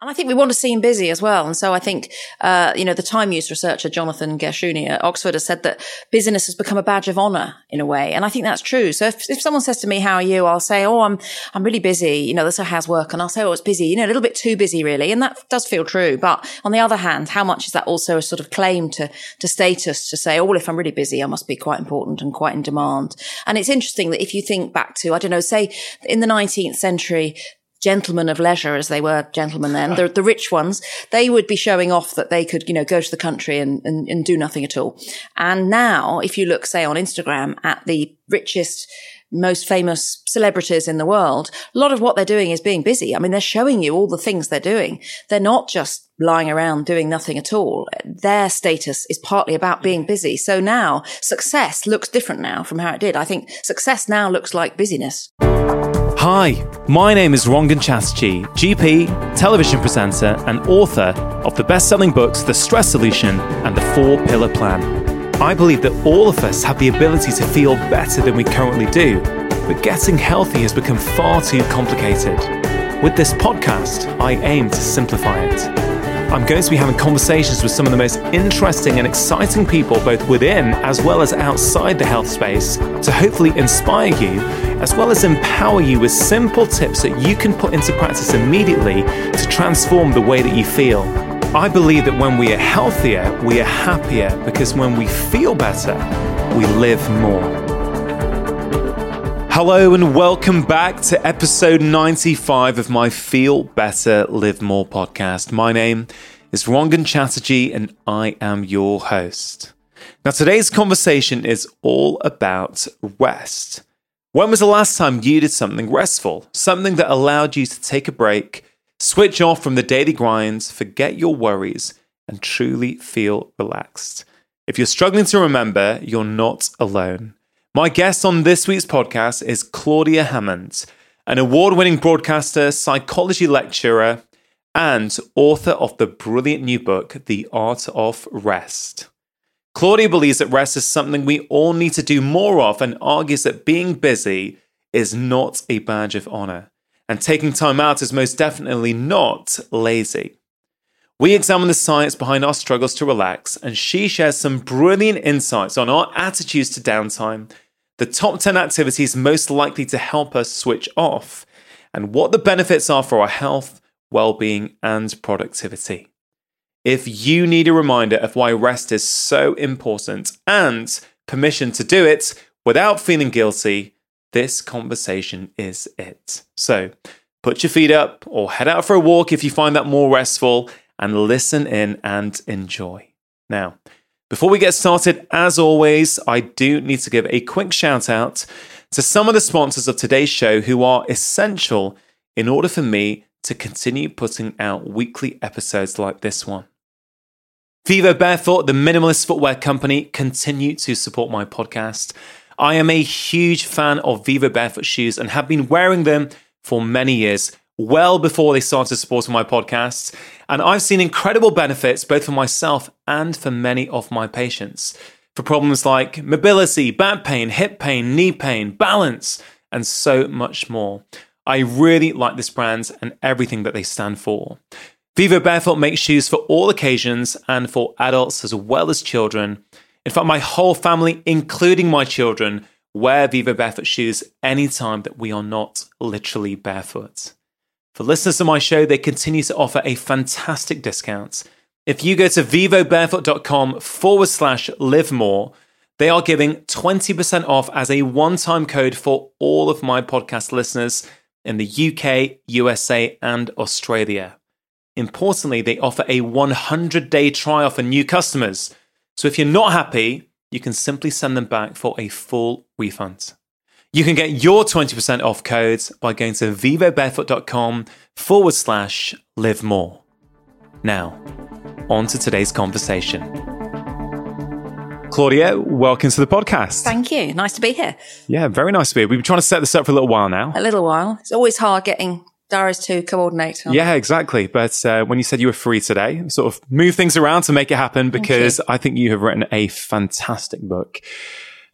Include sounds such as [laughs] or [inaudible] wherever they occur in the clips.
And I think we want to see him busy as well. And so I think, uh, you know, the time use researcher Jonathan Gershuny at Oxford has said that busyness has become a badge of honor in a way. And I think that's true. So if, if someone says to me, how are you? I'll say, oh, I'm, I'm really busy. You know, that's how's work. And I'll say, oh, it's busy, you know, a little bit too busy really. And that does feel true. But on the other hand, how much is that also a sort of claim to, to status to say, oh, well, if I'm really busy, I must be quite important and quite in demand. And it's interesting that if you think back to, I don't know, say in the 19th century, gentlemen of leisure, as they were gentlemen then, the, the rich ones, they would be showing off that they could, you know, go to the country and, and, and do nothing at all. And now, if you look, say, on Instagram at the richest, most famous celebrities in the world, a lot of what they're doing is being busy. I mean, they're showing you all the things they're doing. They're not just lying around doing nothing at all. Their status is partly about being busy. So now success looks different now from how it did. I think success now looks like busyness. Hi, my name is Rangan Chatterjee, GP, television presenter, and author of the best selling books The Stress Solution and The Four Pillar Plan. I believe that all of us have the ability to feel better than we currently do, but getting healthy has become far too complicated. With this podcast, I aim to simplify it. I'm going to be having conversations with some of the most interesting and exciting people, both within as well as outside the health space, to hopefully inspire you, as well as empower you with simple tips that you can put into practice immediately to transform the way that you feel. I believe that when we are healthier, we are happier because when we feel better, we live more. Hello and welcome back to episode 95 of my Feel Better, Live More podcast. My name is Rangan Chatterjee and I am your host. Now, today's conversation is all about rest. When was the last time you did something restful? Something that allowed you to take a break, switch off from the daily grinds, forget your worries, and truly feel relaxed. If you're struggling to remember, you're not alone. My guest on this week's podcast is Claudia Hammond, an award winning broadcaster, psychology lecturer, and author of the brilliant new book, The Art of Rest. Claudia believes that rest is something we all need to do more of and argues that being busy is not a badge of honor, and taking time out is most definitely not lazy. We examine the science behind our struggles to relax, and she shares some brilliant insights on our attitudes to downtime the top 10 activities most likely to help us switch off, and what the benefits are for our health, well being, and productivity. If you need a reminder of why rest is so important and permission to do it without feeling guilty, this conversation is it. So put your feet up or head out for a walk if you find that more restful and listen in and enjoy. Now, before we get started, as always, I do need to give a quick shout out to some of the sponsors of today's show who are essential in order for me to continue putting out weekly episodes like this one. Vivo Barefoot, the minimalist footwear company, continue to support my podcast. I am a huge fan of Vivo Barefoot shoes and have been wearing them for many years well before they started supporting my podcasts. And I've seen incredible benefits both for myself and for many of my patients for problems like mobility, back pain, hip pain, knee pain, balance, and so much more. I really like this brand and everything that they stand for. Vivo Barefoot makes shoes for all occasions and for adults as well as children. In fact, my whole family, including my children, wear Vivo Barefoot shoes anytime that we are not literally barefoot. For listeners of my show, they continue to offer a fantastic discount. If you go to vivobarefoot.com forward slash live more, they are giving 20% off as a one time code for all of my podcast listeners in the UK, USA, and Australia. Importantly, they offer a 100 day trial for new customers. So if you're not happy, you can simply send them back for a full refund. You can get your 20% off codes by going to vivobarefoot.com forward slash live more. Now, on to today's conversation. Claudia, welcome to the podcast. Thank you. Nice to be here. Yeah, very nice to be here. We've been trying to set this up for a little while now. A little while. It's always hard getting diaries to coordinate. Yeah, exactly. But uh, when you said you were free today, sort of move things around to make it happen because I think you have written a fantastic book.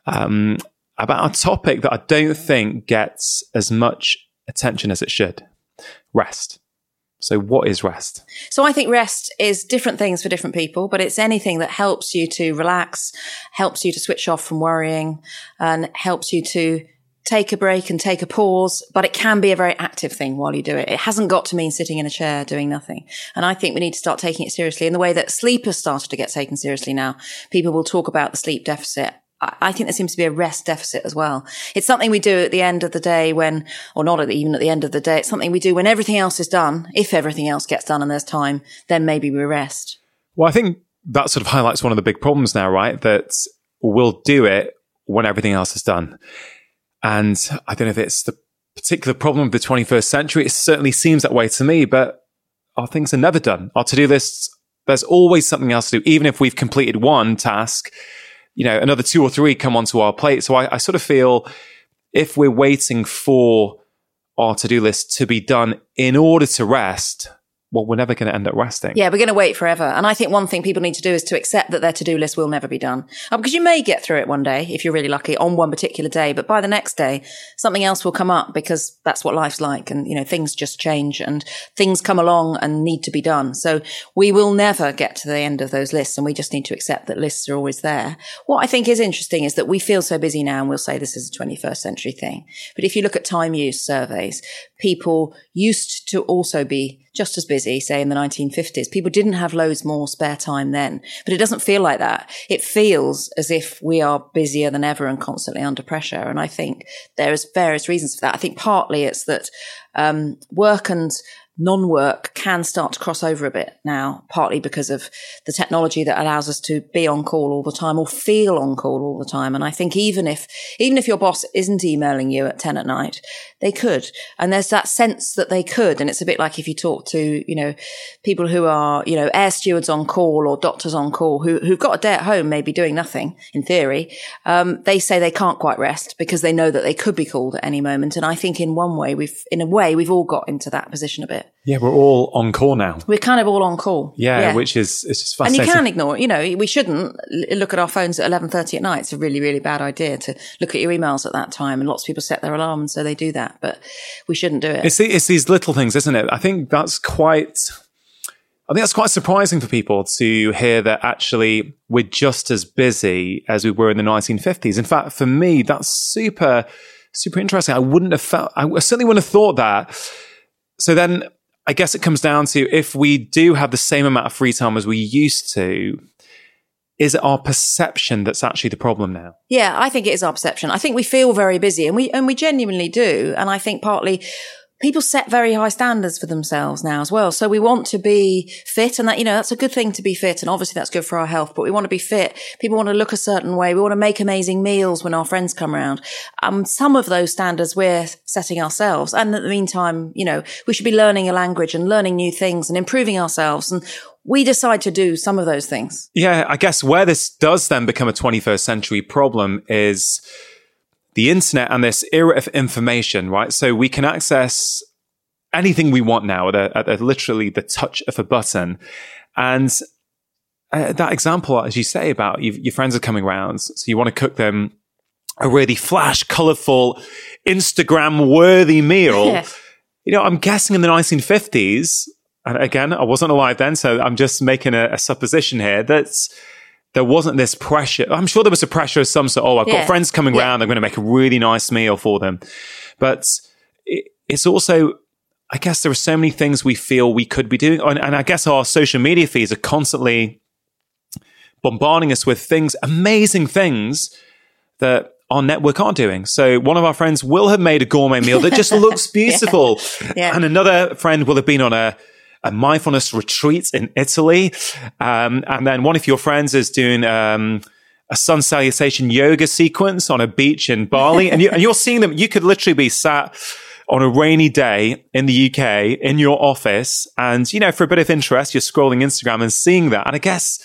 Um, about a topic that I don't think gets as much attention as it should rest. So, what is rest? So, I think rest is different things for different people, but it's anything that helps you to relax, helps you to switch off from worrying, and helps you to take a break and take a pause, but it can be a very active thing while you do it. It hasn't got to mean sitting in a chair doing nothing. And I think we need to start taking it seriously in the way that sleep has started to get taken seriously now. People will talk about the sleep deficit. I think there seems to be a rest deficit as well. It's something we do at the end of the day when, or not even at the end of the day, it's something we do when everything else is done. If everything else gets done and there's time, then maybe we rest. Well, I think that sort of highlights one of the big problems now, right? That we'll do it when everything else is done. And I don't know if it's the particular problem of the 21st century. It certainly seems that way to me, but our things are never done. Our to do lists, there's always something else to do. Even if we've completed one task, you know, another two or three come onto our plate. So I, I sort of feel if we're waiting for our to do list to be done in order to rest, well, we're never going to end up resting. Yeah, we're going to wait forever. And I think one thing people need to do is to accept that their to-do list will never be done. Um, because you may get through it one day if you're really lucky on one particular day, but by the next day, something else will come up because that's what life's like. And, you know, things just change and things come along and need to be done. So we will never get to the end of those lists and we just need to accept that lists are always there. What I think is interesting is that we feel so busy now and we'll say this is a 21st century thing. But if you look at time use surveys, people used to also be just as busy, say in the 1950s. People didn't have loads more spare time then, but it doesn't feel like that. It feels as if we are busier than ever and constantly under pressure. And I think there's various reasons for that. I think partly it's that um, work and non-work can start to cross over a bit now, partly because of the technology that allows us to be on call all the time or feel on call all the time. And I think even if, even if your boss isn't emailing you at 10 at night, they could. And there's that sense that they could. And it's a bit like if you talk to, you know, people who are, you know, air stewards on call or doctors on call who, who've got a day at home, maybe doing nothing in theory. Um, they say they can't quite rest because they know that they could be called at any moment. And I think in one way, we've, in a way, we've all got into that position a bit. Yeah, we're all on call now. We're kind of all on call. Yeah, yeah. which is it's just fascinating. And you can ignore. it. You know, we shouldn't look at our phones at eleven thirty at night. It's a really, really bad idea to look at your emails at that time. And lots of people set their alarm, and so they do that. But we shouldn't do it. It's the, it's these little things, isn't it? I think that's quite. I think that's quite surprising for people to hear that actually we're just as busy as we were in the 1950s. In fact, for me, that's super, super interesting. I wouldn't have felt, I certainly wouldn't have thought that. So then I guess it comes down to if we do have the same amount of free time as we used to, is it our perception that's actually the problem now? Yeah, I think it is our perception. I think we feel very busy and we and we genuinely do. And I think partly people set very high standards for themselves now as well. So we want to be fit and that, you know, that's a good thing to be fit. And obviously that's good for our health, but we want to be fit. People want to look a certain way. We want to make amazing meals when our friends come around. Um, some of those standards we're setting ourselves. And in the meantime, you know, we should be learning a language and learning new things and improving ourselves. And we decide to do some of those things. Yeah. I guess where this does then become a 21st century problem is, the internet and this era of information, right? So we can access anything we want now at, a, at a, literally the touch of a button. And uh, that example, as you say about you, your friends are coming around, so you want to cook them a really flash, colorful, Instagram worthy meal. [laughs] you know, I'm guessing in the 1950s, and again, I wasn't alive then, so I'm just making a, a supposition here. That's there wasn't this pressure. I'm sure there was a pressure of some sort. Oh, I've yeah. got friends coming yeah. around. I'm going to make a really nice meal for them. But it, it's also, I guess there are so many things we feel we could be doing. And, and I guess our social media feeds are constantly bombarding us with things, amazing things that our network aren't doing. So one of our friends will have made a gourmet meal that just [laughs] looks beautiful. yeah. And another friend will have been on a, a mindfulness retreat in Italy. Um, and then one of your friends is doing, um, a sun salutation yoga sequence on a beach in Bali. and, you, and you're seeing them. You could literally be sat on a rainy day in the UK in your office. And, you know, for a bit of interest, you're scrolling Instagram and seeing that. And I guess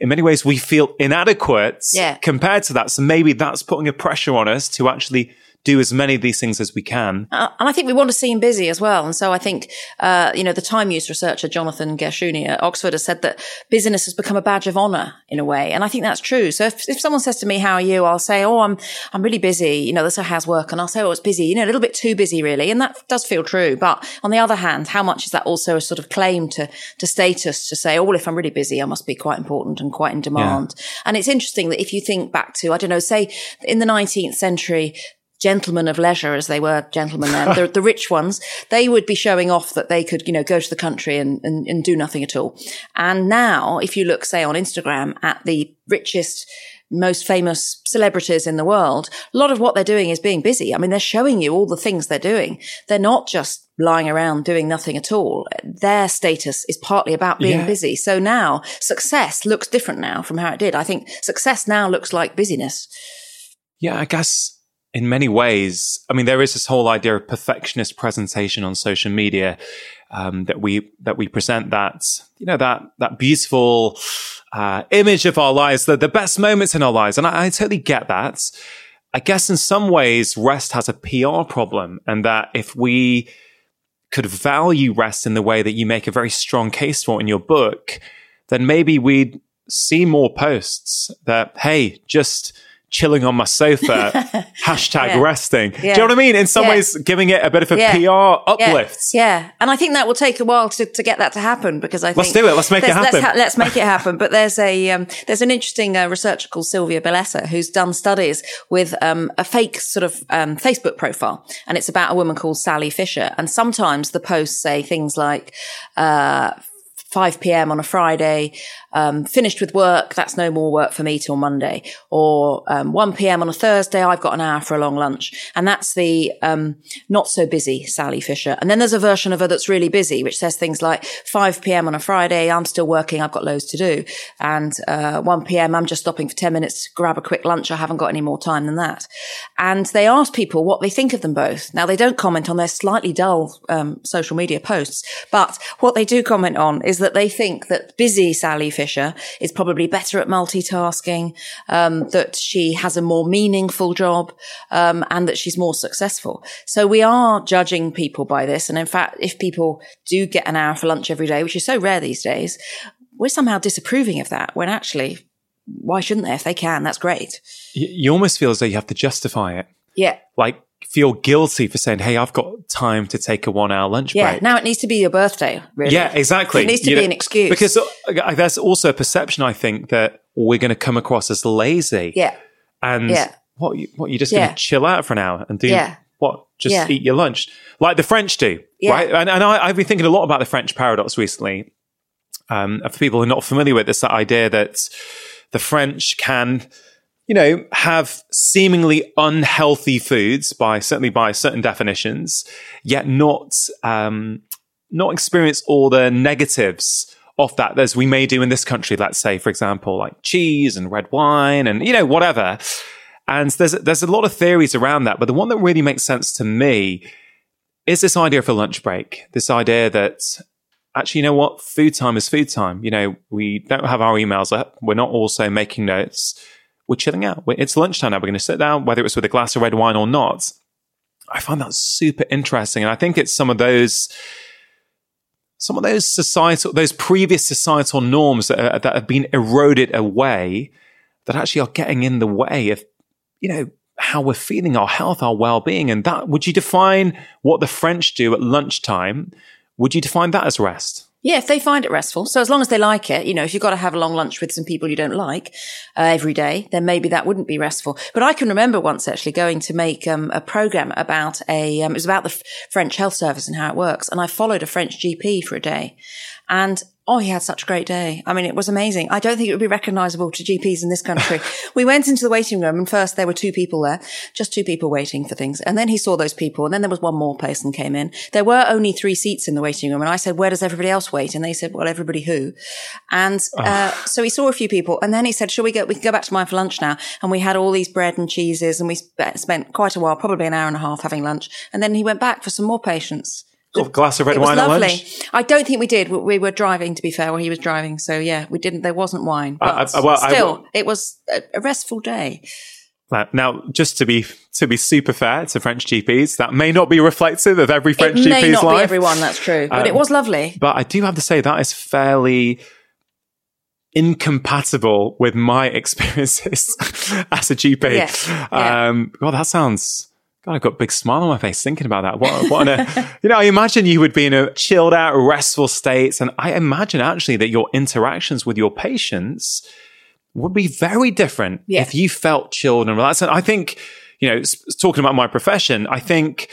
in many ways we feel inadequate yeah. compared to that. So maybe that's putting a pressure on us to actually do as many of these things as we can. Uh, and I think we want to see him busy as well. And so I think, uh, you know, the time use researcher, Jonathan Gershuny at Oxford has said that busyness has become a badge of honor in a way. And I think that's true. So if, if someone says to me, how are you? I'll say, oh, I'm, I'm really busy. You know, that's how's work. And I'll say, oh, it's busy, you know, a little bit too busy really. And that does feel true. But on the other hand, how much is that also a sort of claim to, to status to say, oh, well, if I'm really busy, I must be quite important and quite in demand. Yeah. And it's interesting that if you think back to, I don't know, say in the 19th century, gentlemen of leisure, as they were gentlemen then, the, the, rich ones, they would be showing off that they could, you know, go to the country and, and, and do nothing at all. And now, if you look, say, on Instagram at the richest, most famous celebrities in the world, a lot of what they're doing is being busy. I mean, they're showing you all the things they're doing. They're not just lying around doing nothing at all. Their status is partly about being yeah. busy. So now success looks different now from how it did. I think success now looks like busyness. Yeah, I guess in many ways, I mean, there is this whole idea of perfectionist presentation on social media um, that we that we present that you know that that beautiful uh, image of our lives, the, the best moments in our lives, and I, I totally get that. I guess in some ways, rest has a PR problem, and that if we could value rest in the way that you make a very strong case for in your book, then maybe we'd see more posts that hey, just chilling on my sofa, [laughs] hashtag yeah. resting. Yeah. Do you know what I mean? In some yeah. ways, giving it a bit of a PR uplift. Yeah. And I think that will take a while to, to get that to happen because I think. Let's do it. Let's make it happen. Let's, ha- let's, make it happen. But there's a, um, there's an interesting uh, researcher called Silvia Bellezza who's done studies with um, a fake sort of um, Facebook profile. And it's about a woman called Sally Fisher. And sometimes the posts say things like, uh, 5 p.m. on a Friday, um, finished with work. That's no more work for me till Monday. Or um, 1 p.m. on a Thursday, I've got an hour for a long lunch. And that's the um, not so busy Sally Fisher. And then there's a version of her that's really busy, which says things like 5 p.m. on a Friday, I'm still working. I've got loads to do. And uh, 1 p.m., I'm just stopping for 10 minutes to grab a quick lunch. I haven't got any more time than that. And they ask people what they think of them both. Now, they don't comment on their slightly dull um, social media posts, but what they do comment on is that they think that busy Sally Fisher is probably better at multitasking, um, that she has a more meaningful job, um, and that she's more successful. So we are judging people by this. And in fact, if people do get an hour for lunch every day, which is so rare these days, we're somehow disapproving of that when actually, why shouldn't they? If they can, that's great. You almost feel as though you have to justify it. Yeah. Like feel guilty for saying, "Hey, I've got time to take a one-hour lunch yeah, break." now it needs to be your birthday. Really. Yeah, exactly. It needs to you be know, an excuse because uh, there's also a perception, I think, that we're going to come across as lazy. Yeah, and yeah. what what you're just going to chill out for an hour and do yeah. what? Just eat your lunch like the French do, right? And, and I, have been thinking a lot about the French paradox recently. Um, for people who are not familiar with this, that idea that the French can you know, have seemingly unhealthy foods by certainly by certain definitions, yet not um, not experience all the negatives of that as we may do in this country. Let's say, for example, like cheese and red wine and you know whatever. And there's there's a lot of theories around that, but the one that really makes sense to me is this idea a lunch break. This idea that actually, you know what, food time is food time. You know, we don't have our emails up. We're not also making notes we're chilling out. It's lunchtime now. We're going to sit down, whether it's with a glass of red wine or not. I find that super interesting. And I think it's some of those, some of those societal, those previous societal norms that, are, that have been eroded away that actually are getting in the way of, you know, how we're feeling, our health, our well-being. And that, would you define what the French do at lunchtime? Would you define that as rest? Yeah, if they find it restful. So as long as they like it, you know, if you've got to have a long lunch with some people you don't like uh, every day, then maybe that wouldn't be restful. But I can remember once actually going to make um, a program about a, um, it was about the F- French health service and how it works. And I followed a French GP for a day. And Oh, he had such a great day. I mean, it was amazing. I don't think it would be recognizable to GPs in this country. [laughs] we went into the waiting room and first there were two people there, just two people waiting for things. And then he saw those people and then there was one more person came in. There were only three seats in the waiting room. And I said, where does everybody else wait? And they said, well, everybody who? And, uh, so he saw a few people and then he said, shall we go, we can go back to mine for lunch now. And we had all these bread and cheeses and we spent quite a while, probably an hour and a half having lunch. And then he went back for some more patients a glass of red wine at lunch? I don't think we did. We were driving, to be fair, while he was driving. So yeah, we didn't. There wasn't wine, but I, I, well, still, it was a, restful day. Now, just to be to be super fair to French GPs, that may not be reflective of every French it GP's may not life. be everyone, that's true, but um, it was lovely. But I do have to say that is fairly incompatible with my [laughs] experiences as a GP. Yeah. Yeah. Um, well, that sounds. God, I've got a big smile on my face thinking about that. What, what a, [laughs] you know, I imagine you would be in a chilled out, restful state. And I imagine actually that your interactions with your patients would be very different yeah. if you felt chilled and relaxed. And I think, you know, talking about my profession, I think,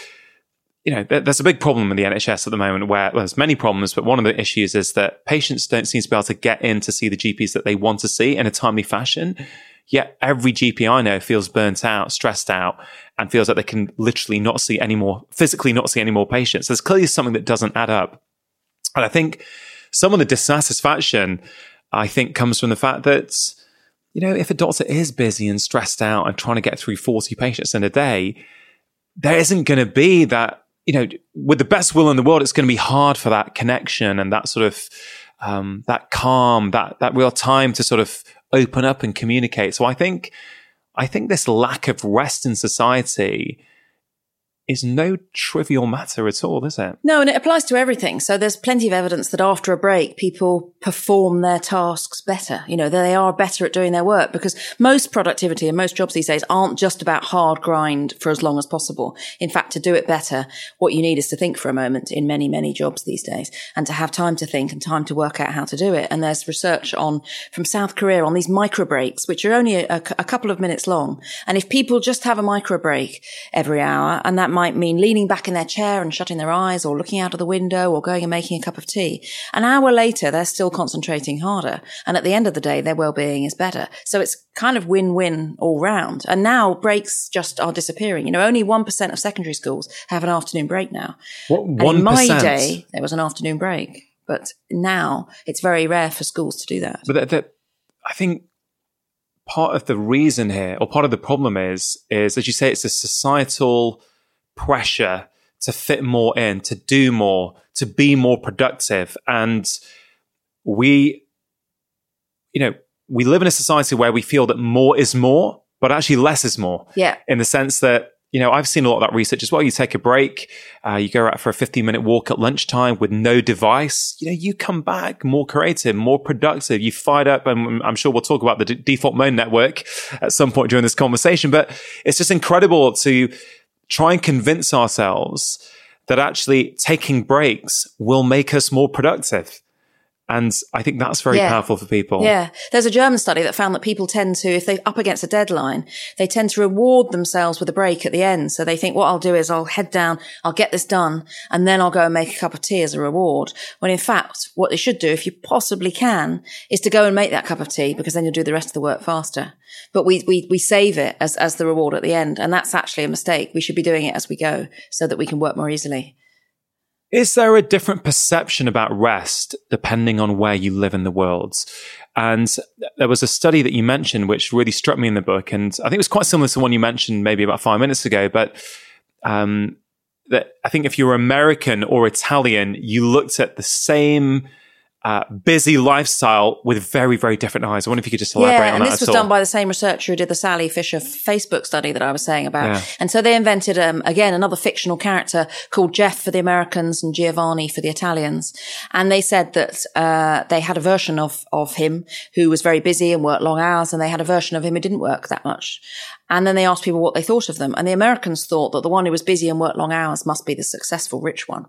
you know, there's a big problem in the NHS at the moment where well, there's many problems, but one of the issues is that patients don't seem to be able to get in to see the GPs that they want to see in a timely fashion. Yet every GP I know feels burnt out, stressed out, and feels like they can literally not see any more, physically not see any more patients. There's clearly something that doesn't add up. And I think some of the dissatisfaction, I think, comes from the fact that, you know, if a doctor is busy and stressed out and trying to get through 40 patients in a day, there isn't going to be that, you know, with the best will in the world, it's going to be hard for that connection and that sort of, um, that calm, that, that real time to sort of open up and communicate. So I think, I think this lack of rest in society is no trivial matter at all, is it? No, and it applies to everything. So there's plenty of evidence that after a break, people perform their tasks better. You know, they are better at doing their work because most productivity and most jobs these days aren't just about hard grind for as long as possible. In fact, to do it better, what you need is to think for a moment in many, many jobs these days and to have time to think and time to work out how to do it. And there's research on from South Korea on these micro breaks, which are only a, a couple of minutes long. And if people just have a micro break every hour and that might mean leaning back in their chair and shutting their eyes or looking out of the window or going and making a cup of tea. An hour later, they're still concentrating harder. And at the end of the day, their well-being is better. So it's kind of win-win all round. And now breaks just are disappearing. You know, only 1% of secondary schools have an afternoon break now. What, 1%? in my day, there was an afternoon break. But now it's very rare for schools to do that. But that, that, I think part of the reason here, or part of the problem is, is as you say, it's a societal pressure to fit more in, to do more, to be more productive. And we, you know, we live in a society where we feel that more is more, but actually less is more. Yeah. In the sense that, you know, I've seen a lot of that research as well. You take a break, uh, you go out for a 15 minute walk at lunchtime with no device. You know, you come back more creative, more productive. You fired up, and I'm sure we'll talk about the d- default mode network at some point during this conversation, but it's just incredible to try and convince ourselves that actually taking breaks will make us more productive. And I think that's very Yeah. powerful for people. Yeah. There's a German study that found that people tend to, if they're up against a deadline, they tend to reward themselves with a break at the end. So they think, what I'll do is I'll head down, I'll get this done, and then I'll go and make a cup of tea as a reward. When in fact, what they should do, if you possibly can, is to go and make that cup of tea because then you'll do the rest of the work faster. But we, we, we save it as, as the reward at the end. And that's actually a mistake. We should be doing it as we go so that we can work more easily. Is there a different perception about rest depending on where you live in the world? And there was a study that you mentioned which really struck me in the book, and I think it was quite similar to the one you mentioned maybe about five minutes ago. But um, that I think if you're American or Italian, you looked at the same uh, busy lifestyle with very, very different eyes. I wonder if you could just elaborate yeah, on and that this was all. done by the same researcher who did the Sally Fisher Facebook study that I was saying about. Yeah. And so they invented, um, again, another fictional character called Jeff for the Americans and Giovanni for the Italians. And they said that, uh, they had a version of, of him who was very busy and worked long hours. And they had a version of him who didn't work that much. And then they asked people what they thought of them. And the Americans thought that the one who was busy and worked long hours must be the successful rich one.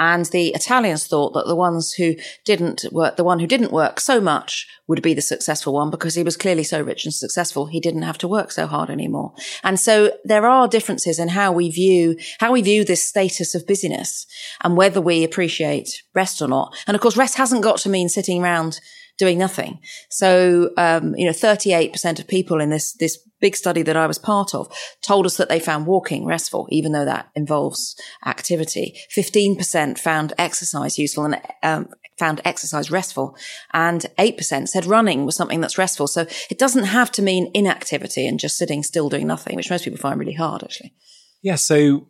And the Italians thought that the ones who didn't work, the one who didn't work so much would be the successful one because he was clearly so rich and successful. He didn't have to work so hard anymore. And so there are differences in how we view, how we view this status of busyness and whether we appreciate rest or not. And of course, rest hasn't got to mean sitting around doing nothing. So, um, you know, 38% of people in this, this big study that I was part of told us that they found walking restful, even though that involves activity. 15% found exercise useful and, um, found exercise restful and 8% said running was something that's restful. So it doesn't have to mean inactivity and just sitting still doing nothing, which most people find really hard actually. Yeah, so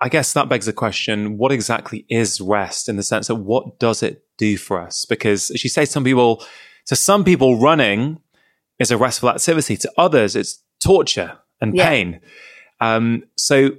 I guess that begs the question what exactly is rest in the sense that what does it do for us? Because as you say, some people, to some people, running is a restful activity. To others, it's torture. and Yeah. pain. Um, so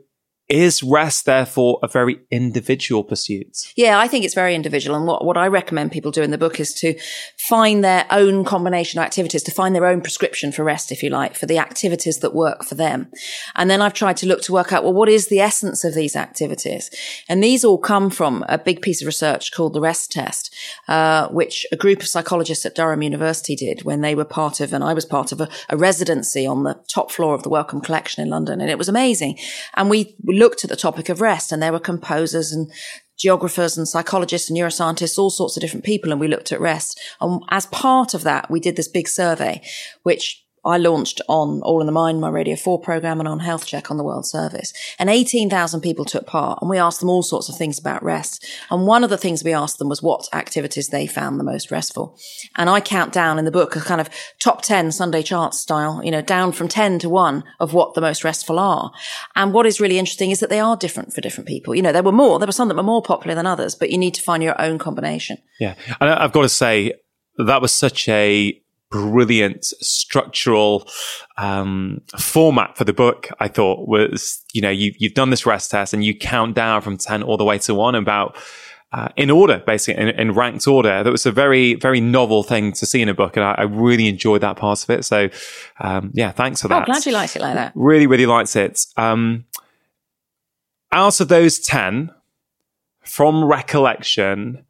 is rest therefore a very individual pursuit? Yeah, I think it's very individual. And what, what I recommend people do in the book is to find their own combination of activities, to find their own prescription for rest, if you like, for the activities that work for them. And then I've tried to look to work out, well, what is the essence of these activities? And these all come from a big piece of research called the rest test, uh, which a group of psychologists at Durham University did when they were part of, and I was part of a, a residency on the top floor of the Wellcome Collection in London. And it was amazing. And we looked at the topic of rest and there were composers and geographers and psychologists and neuroscientists, all sorts of different people. And we looked at rest. And as part of that, we did this big survey, which I launched on All in the Mind, my Radio 4 program, and on Health Check on the World Service. And 18,000 people took part, and we asked them all sorts of things about rest. And one of the things we asked them was what activities they found the most restful. And I count down in the book a kind of top 10 Sunday chart style, you know, down from 10 to 1 of what the most restful are. And what is really interesting is that they are different for different people. You know, there were more, there were some that were more popular than others, but you need to find your own combination. Yeah. And I've got to say, that was such a brilliant structural um, format for the book. I thought was, you know, you, you've done this rest test and you count down from 10 all the way to one about uh, in order, basically, in, in ranked order. That was a very, very novel thing to see in a book. And I, I really enjoyed that part of it. So, um, yeah, thanks for that. Oh, that. glad you liked it like that. Really, really liked it. Um, out of those 10, from recollection,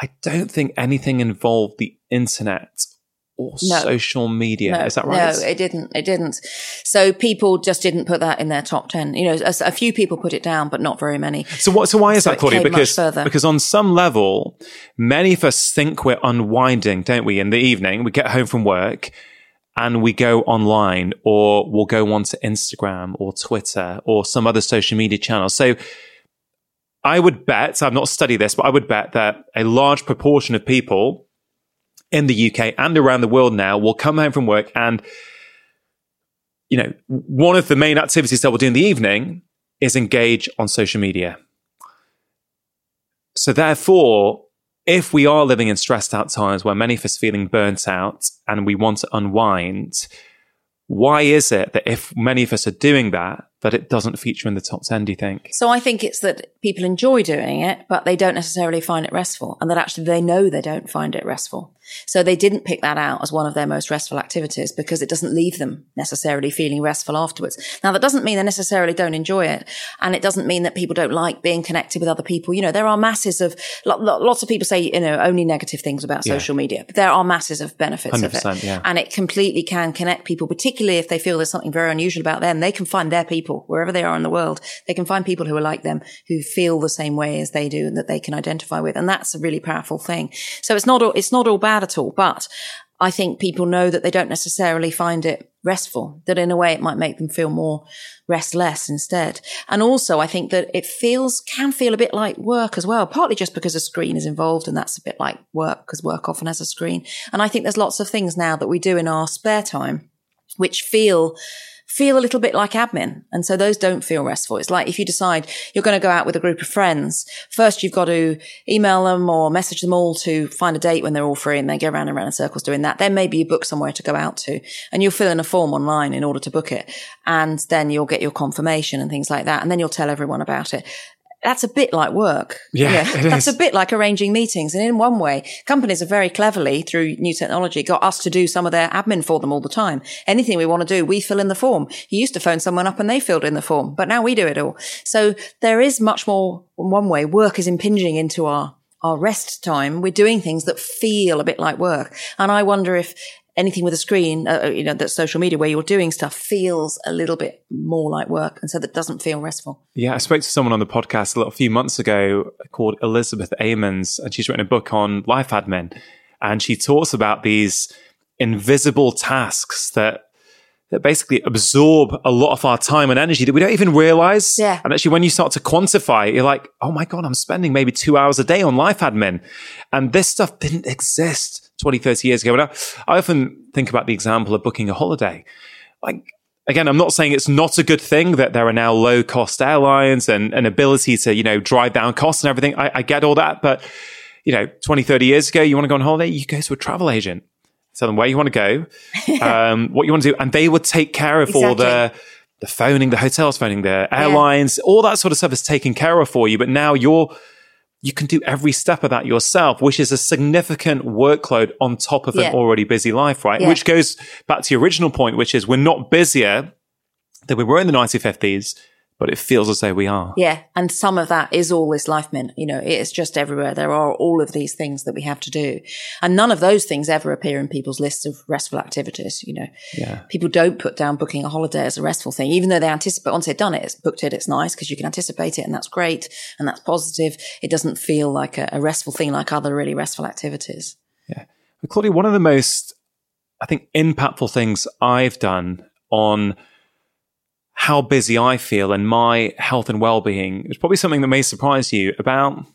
I don't think anything involved the internet or No. social media. No, Is that right? No, it didn't. It didn't. So people just didn't put that in their top 10. You know, a, a few people put it down, but not very many. So what? So why is So that, Claudia? Because because on some level, many of us think we're unwinding, don't we? In the evening, we get home from work and we go online, or we'll go onto Instagram or Twitter or some other social media channel. So I would bet, I've not studied this, but I would bet that a large proportion of people in the UK and around the world now will come home from work and, you know, one of the main activities that we'll do in the evening is engage on social media. So therefore, if we are living in stressed out times where many of us feeling burnt out and we want to unwind, why is it that if many of us are doing that, that it doesn't feature in the top 10, do you think? So I think it's that people enjoy doing it, but they don't necessarily find it restful and that actually they know they don't find it restful. So they didn't pick that out as one of their most restful activities because it doesn't leave them necessarily feeling restful afterwards. Now that doesn't mean they necessarily don't enjoy it. And it doesn't mean that people don't like being connected with other people. You know, there are masses of, lo- lo- lots of people say, you know, only negative things about Yeah. social media, but there are masses of benefits of it. yeah. And it completely can connect people, particularly if they feel there's something very unusual about them. They can find their people wherever they are in the world. They can find people who are like them, who feel the same way as they do and that they can identify with. And that's a really powerful thing. So it's not all, it's not all bad at all, but I think people know that they don't necessarily find it restful, that in a way it might make them feel more restless instead. And also I think that it feels, can feel a bit like work as well, partly just because a screen is involved and that's a bit like work because work often has a screen. And I think there's lots of things now that we do in our spare time which feel feel a little bit like admin. And so those don't feel restful. It's like if you decide you're going to go out with a group of friends, first you've got to email them or message them all to find a date when they're all free and they go around and around in circles doing that. Then maybe you book somewhere to go out to and you'll fill in a form online in order to book it. And then you'll get your confirmation and things like that. And then you'll tell everyone about it. That's a bit like work. Yeah, [laughs] it that's is. a bit like arranging meetings. And in one way, companies have very cleverly, through new technology, got us to do some of their admin for them all the time. Anything we want to do, we fill in the form. You used to phone someone up and they filled in the form, but now we do it all. So there is much more, in one way, work is impinging into our our rest time. We're doing things that feel a bit like work. And I wonder if anything with a screen, uh, you know, that's social media where you're doing stuff feels a little bit more like work. And so that doesn't feel restful. Yeah, I spoke to someone on the podcast a little few months ago called Elizabeth Emens, and she's written a book on life admin. And she talks about these invisible tasks that that basically absorb a lot of our time and energy that we don't even realize. Yeah. And actually, when you start to quantify it, you're like, oh my God, I'm spending maybe two hours a day on life admin. And this stuff didn't exist 20, 30 years ago. And I, I often think about the example of booking a holiday. Like, again, I'm not saying it's not a good thing that there are now low cost airlines and an ability to, you know, drive down costs and everything. I, I get all that. But, you know, 20, 30 years ago, you want to go on holiday, you go to a travel agent. tell them where you want to go, [laughs] um, what you want to do, and they would take care of all the the phoning, the hotels phoning, the airlines, all that sort of stuff is taken care of for you. But now you're you can do every step of that yourself, which is a significant workload on top of Yeah. an already busy life, right? Yeah. Which goes back to your original point, which is we're not busier than we were in the 1950s, but it feels as though we are. Yeah. And some of that is all this life admin. You know, it is just everywhere. There are all of these things that we have to do. And none of those things ever appear in people's lists of restful activities. You know, Yeah. people don't put down booking a holiday as a restful thing, even though they anticipate once they've done it, it's booked it, it's nice because you can anticipate it and that's great and that's positive. It doesn't feel like a, a restful thing like other really restful activities. But Claudia, one of the most, I think, impactful things I've done on how busy I feel and my health and well-being is probably something that may surprise you. About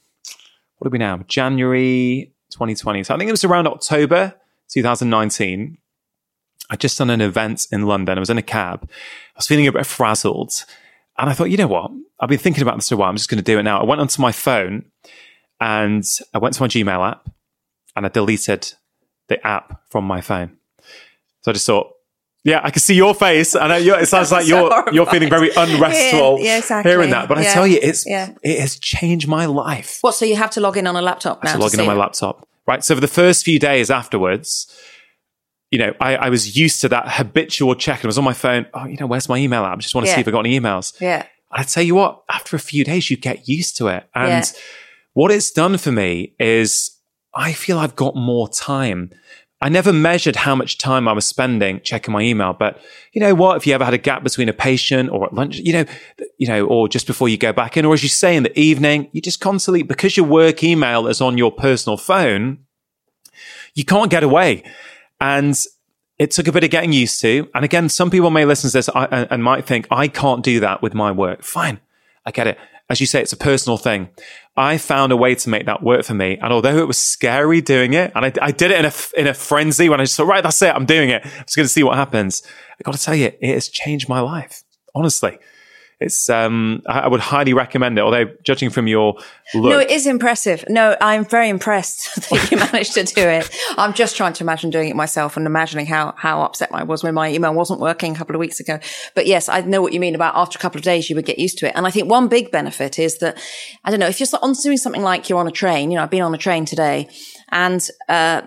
what are we now? January 2020. So I think it was around October 2019. I'd just done an event in London. I was in a cab. I was feeling a bit frazzled, and I thought, you know what? I've been thinking about this for a while. I'm just going to do it now. I went onto my phone and I went to my Gmail app and I deleted the app from my phone. So I just thought, yeah, I can see your face. I know you're, it sounds like So you're you're feeling very unrestful Yeah, yeah, exactly. hearing that. But I tell you, it's Yeah. it has changed my life. What? So you have to log in on a laptop now? to to log in see on my it? laptop. Right. So for the first few days afterwards, you know, I, I was used to that habitual check. I was on my phone. Oh, you know, where's my email app? I just want to Yeah. see if I got any emails. Yeah. I tell you what, after a few days, you get used to it. And Yeah. what it's done for me is I feel I've got more time. I never measured how much time I was spending checking my email, but you know what? If you ever had a gap between a patient or at lunch, you know, you know, or just before you go back in, or as you say in the evening, you just constantly because your work email is on your personal phone, you can't get away. And it took a bit of getting used to. And again, some people may listen to this and might think, I can't do that with my work. Fine. I get it. As you say, it's a personal thing. I found a way to make that work for me. And although it was scary doing it, and I, I did it in a, in a frenzy when I just thought, right, that's it. I'm doing it. I'm just going to see what happens. I got to tell you, it has changed my life. Honestly. It's, um, I would highly recommend it. Although judging from your look, No, it is impressive. No, I'm very impressed [laughs] that you [laughs] managed to do it. I'm just trying to imagine doing it myself and imagining how, how upset I was when my email wasn't working a couple of weeks ago. But yes, I know what you mean about after a couple of days, you would get used to it. And I think one big benefit is that, I don't know, if you're on doing something like you're on a train, you know, I've been on a train today and, uh,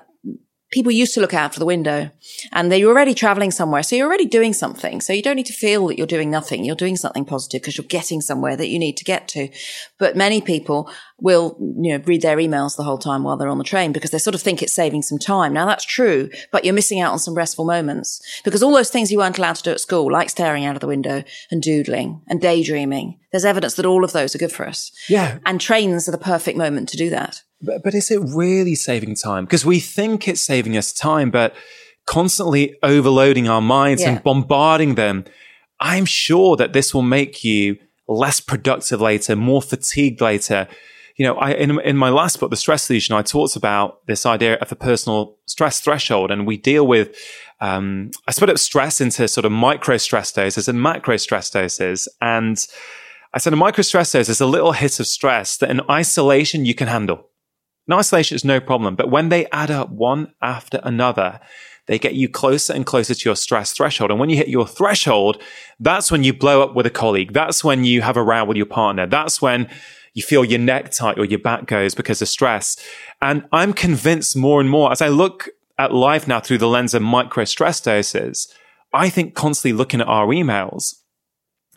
people used to look out for the window and they're already traveling somewhere. So you're already doing something. So you don't need to feel that you're doing nothing. You're doing something positive because you're getting somewhere that you need to get to. But many people will, you know, read their emails the whole time while they're on the train because they sort of think it's saving some time. Now that's true, but you're missing out on some restful moments because all those things you weren't allowed to do at school, like staring out of the window and doodling and daydreaming, there's evidence that all of those are good for us. yeah, And trains are the perfect moment to do that. But, but is it really saving time? Because we think it's saving us time, but constantly overloading our minds Yeah. and bombarding them, I'm sure that this will make you less productive later, more fatigued later. You know, I, in, in my last book, The Stress Solution, I talked about this idea of the personal stress threshold and we deal with, um, I split up stress into sort of micro stress doses and macro stress doses. And I said a micro stress dose is a little hit of stress that in isolation you can handle. In isolation is no problem, but when they add up one after another, they get you closer and closer to your stress threshold. And when you hit your threshold, that's when you blow up with a colleague. That's when you have a row with your partner. That's when you feel your neck tight or your back goes because of stress. And I'm convinced more and more as I look at life now through the lens of micro stress doses, I think constantly looking at our emails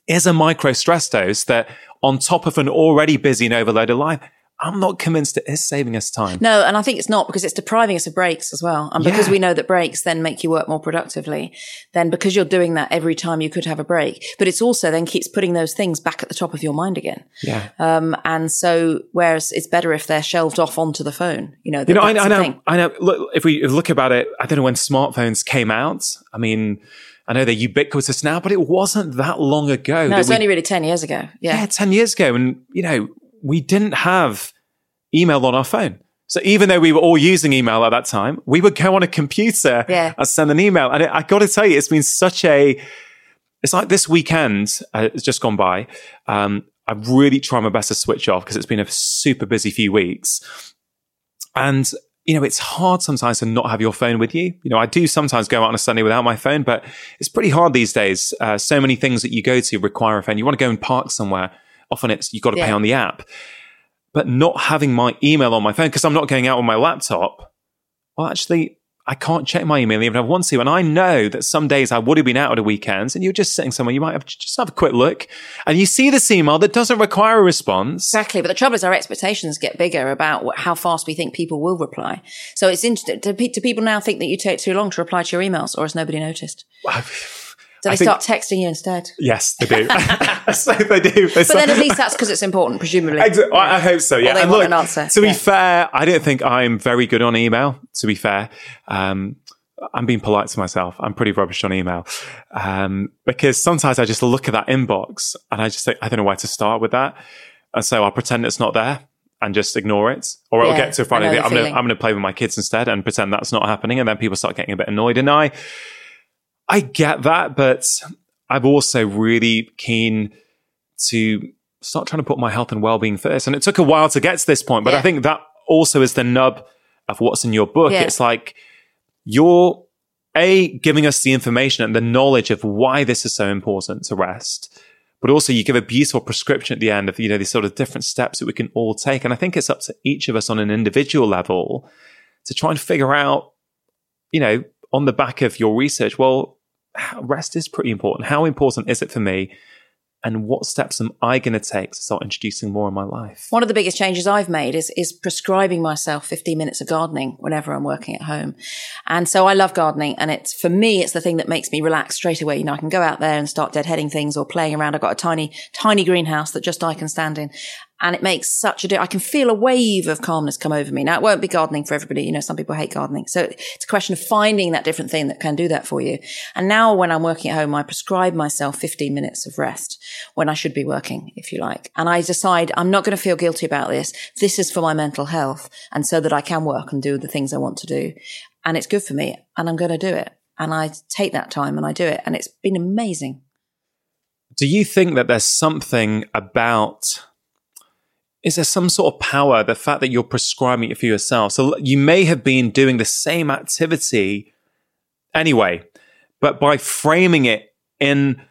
is a micro stress dose that on top of an already busy and overloaded life, I'm not convinced it is saving us time. No, and I think it's not because it's depriving us of breaks as well. And because Yeah. we know that breaks then make you work more productively, then because you're doing that every time you could have a break, but it's also then keeps putting those things back at the top of your mind again. Yeah. Um, and so, whereas it's better if they're shelved off onto the phone, you know, You know, I, I know, thing. I know. Look, if we look about it, I don't know when smartphones came out. I mean, I know they're ubiquitous now, but it wasn't that long ago. No, it's we- only really 10 years ago. Yeah. yeah, 10 years ago. And, you know, we didn't have email on our phone. So even though we were all using email at that time, we would go on a computer Yeah. and send an email. And it, I got to tell you, it's been such a, it's like this weekend uh, it's just gone by. Um, I really try my best to switch off because it's been a super busy few weeks. And you know, it's hard sometimes to not have your phone with you. You know, I do sometimes go out on a Sunday without my phone, but it's pretty hard these days. Uh, so many things that you go to require a phone. You want to go and park somewhere. Often it's, you've got to yeah. pay on the app. But not having my email on my phone because I'm not going out on my laptop. Well, actually, I can't check my email even if I want to. And I know that some days I would have been out at the weekends and you're just sitting somewhere, you might have just have a quick look and you see this email that doesn't require a response. Exactly. But the trouble is our expectations get bigger about how fast we think people will reply. So it's interesting. Do, do people now think that you take too long to reply to your emails or has nobody noticed? Do they think, start texting you instead? Yes, they do. [laughs] [laughs] so they do. They but start, then at [laughs] least that's because it's important, presumably. Exactly. I, I hope so. Yeah. they and want look, an answer. To yeah. be fair, I don't think I'm very good on email. To be fair, um, I'm being polite to myself. I'm pretty rubbish on email um, because sometimes I just look at that inbox and I just think I don't know where to start with that, and so I'll pretend it's not there and just ignore it, or yeah, I'll get to a of I'm going to play with my kids instead and pretend that's not happening, and then people start getting a bit annoyed, and I I get that, but I'm also really keen to start trying to put my health and well-being first. And it took a while to get to this point, but yeah. I think that also is the nub of what's in your book. Yeah. It's like you're a giving us the information and the knowledge of why this is so important to rest, but also you give a beautiful prescription at the end of you know these sort of different steps that we can all take. And I think it's up to each of us on an individual level to try and figure out, you know, on the back of your research, well, rest is pretty important. How important is it for me? and what steps am I going to take to start introducing more in my life? One of the biggest changes I've made is is prescribing myself 15 minutes of gardening whenever I'm working at home. And so I love gardening and it's for me it's the thing that makes me relax straight away. You know, I can go out there and start deadheading things or playing around. I've got a tiny tiny greenhouse that just I can stand in and it makes such a difference. I can feel a wave of calmness come over me. Now, it won't be gardening for everybody. You know, some people hate gardening. So it's a question of finding that different thing that can do that for you. And now when I'm working at home, I prescribe myself 15 minutes of rest when I should be working, if you like. And I decide I'm not going to feel guilty about this. This is for my mental health and so that I can work and do the things I want to do. And it's good for me and I'm going to do it. And I take that time and I do it. And it's been amazing. Do you think that there's something about is there some sort of power, the fact that you're prescribing it for yourself? So you may have been doing the same activity anyway, but by framing it in,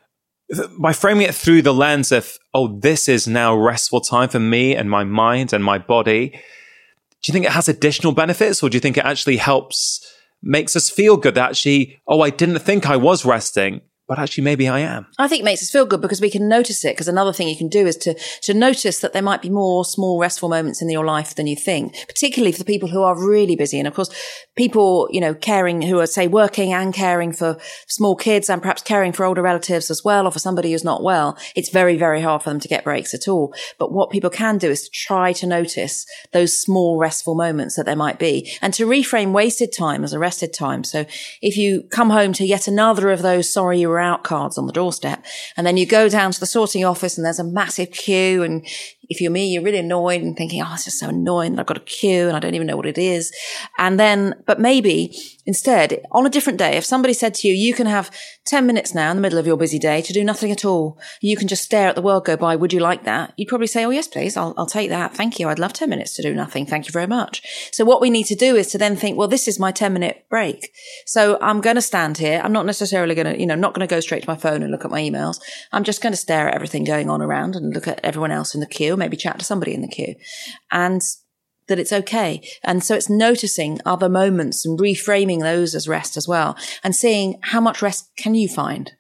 by framing it through the lens of, oh, this is now restful time for me and my mind and my body. Do you think it has additional benefits or do you think it actually helps, makes us feel good that actually, oh, I didn't think I was resting but actually maybe I am. I think it makes us feel good because we can notice it. Because another thing you can do is to, to notice that there might be more small restful moments in your life than you think, particularly for the people who are really busy. And of course, people, you know, caring who are say working and caring for small kids and perhaps caring for older relatives as well, or for somebody who's not well. It's very, very hard for them to get breaks at all. But what people can do is to try to notice those small restful moments that there might be and to reframe wasted time as arrested time. So if you come home to yet another of those sorry you were out cards on the doorstep. And then you go down to the sorting office and there's a massive queue and if you're me, you're really annoyed and thinking, oh, it's just so annoying that I've got a queue and I don't even know what it is. And then, but maybe instead, on a different day, if somebody said to you, you can have 10 minutes now in the middle of your busy day to do nothing at all. You can just stare at the world go by. Would you like that? You'd probably say, oh, yes, please. I'll, I'll take that. Thank you. I'd love 10 minutes to do nothing. Thank you very much. So what we need to do is to then think, well, this is my 10 minute break. So I'm going to stand here. I'm not necessarily going to, you know, not going to go straight to my phone and look at my emails. I'm just going to stare at everything going on around and look at everyone else in the queue maybe chat to somebody in the queue and that it's okay. And so it's noticing other moments and reframing those as rest as well and seeing how much rest can you find.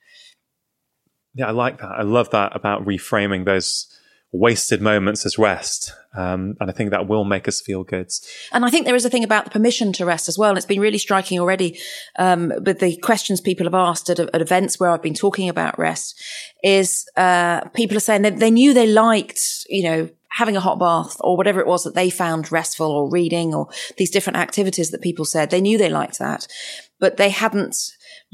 Yeah, I like that. I love that about reframing those wasted moments as rest. Um, and I think that will make us feel good. And I think there is a thing about the permission to rest as well. And it's been really striking already um, with the questions people have asked at, at, events where I've been talking about rest is uh, people are saying that they knew they liked, you know, having a hot bath or whatever it was that they found restful or reading or these different activities that people said. They knew they liked that, but they hadn't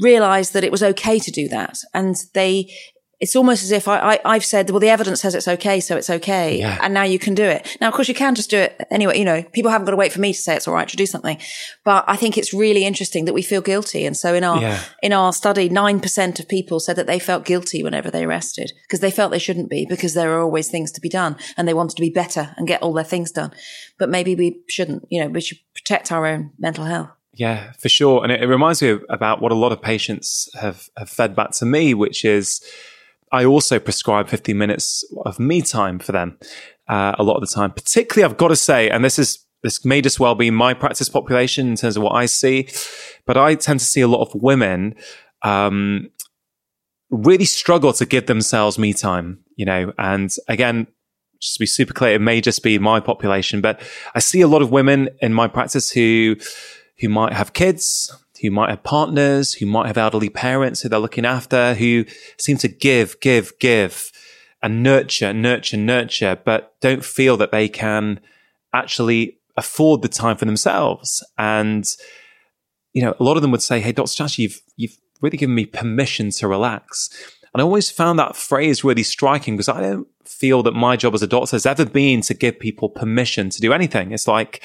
realized that it was okay to do that. And they it's almost as if I, I, have said, well, the evidence says it's okay, so it's okay. Yeah. And now you can do it. Now, of course, you can just do it anyway. You know, people haven't got to wait for me to say it's all right to do something. But I think it's really interesting that we feel guilty. And so in our, Yeah. in our study, 9% of people said that they felt guilty whenever they rested because they felt they shouldn't be because there are always things to be done and they wanted to be better and get all their things done. But maybe we shouldn't, you know, we should protect our own mental health. Yeah, for sure. And it, it reminds me of, about what a lot of patients have, have fed back to me, which is I also prescribe 15 minutes of me time for them uh, a lot of the time. Particularly, I've got to say, and this is this may just well be my practice population in terms of what I see, but I tend to see a lot of women um, really struggle to give themselves me time. You know, and again, just to be super clear, it may just be my population, but I see a lot of women in my practice who who might have kids, who might have partners, who might have elderly parents who they're looking after, who seem to give, give, give and nurture, nurture, nurture, but don't feel that they can actually afford the time for themselves. And, you know, a lot of them would say, Hey, Dr. Chatterjee, you've, you've really given me permission to relax. And I always found that phrase really striking because I don't feel that my job as a doctor has ever been to give people permission to do anything. It's like,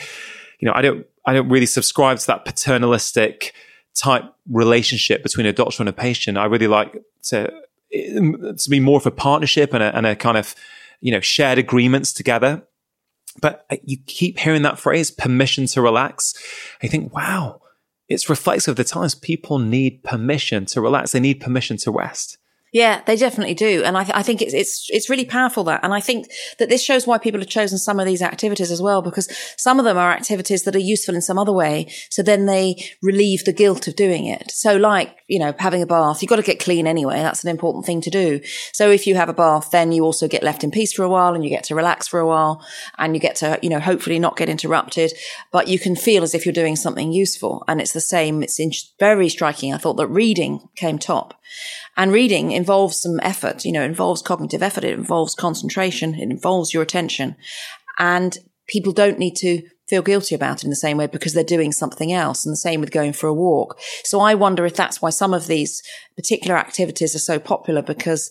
you know, I don't, I don't really subscribe to that paternalistic type relationship between a doctor and a patient. I really like to, to be more of a partnership and a, and a kind of, you know, shared agreements together. But you keep hearing that phrase, permission to relax. I think, wow, it's reflective of the times people need permission to relax. They need permission to rest. Yeah, they definitely do, and I, th- I think it's it's it's really powerful that, and I think that this shows why people have chosen some of these activities as well, because some of them are activities that are useful in some other way, so then they relieve the guilt of doing it. So, like you know, having a bath, you've got to get clean anyway. That's an important thing to do. So, if you have a bath, then you also get left in peace for a while, and you get to relax for a while, and you get to you know hopefully not get interrupted, but you can feel as if you're doing something useful, and it's the same. It's in- very striking. I thought that reading came top. And reading involves some effort, you know, it involves cognitive effort. It involves concentration. It involves your attention. And people don't need to feel guilty about it in the same way because they're doing something else. And the same with going for a walk. So I wonder if that's why some of these particular activities are so popular because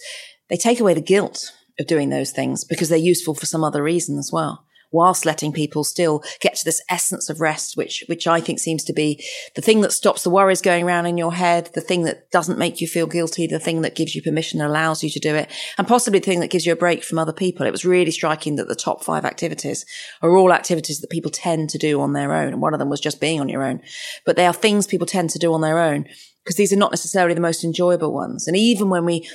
they take away the guilt of doing those things because they're useful for some other reason as well whilst letting people still get to this essence of rest, which, which I think seems to be the thing that stops the worries going around in your head, the thing that doesn't make you feel guilty, the thing that gives you permission and allows you to do it, and possibly the thing that gives you a break from other people. It was really striking that the top five activities are all activities that people tend to do on their own. And one of them was just being on your own, but they are things people tend to do on their own because these are not necessarily the most enjoyable ones. And even when we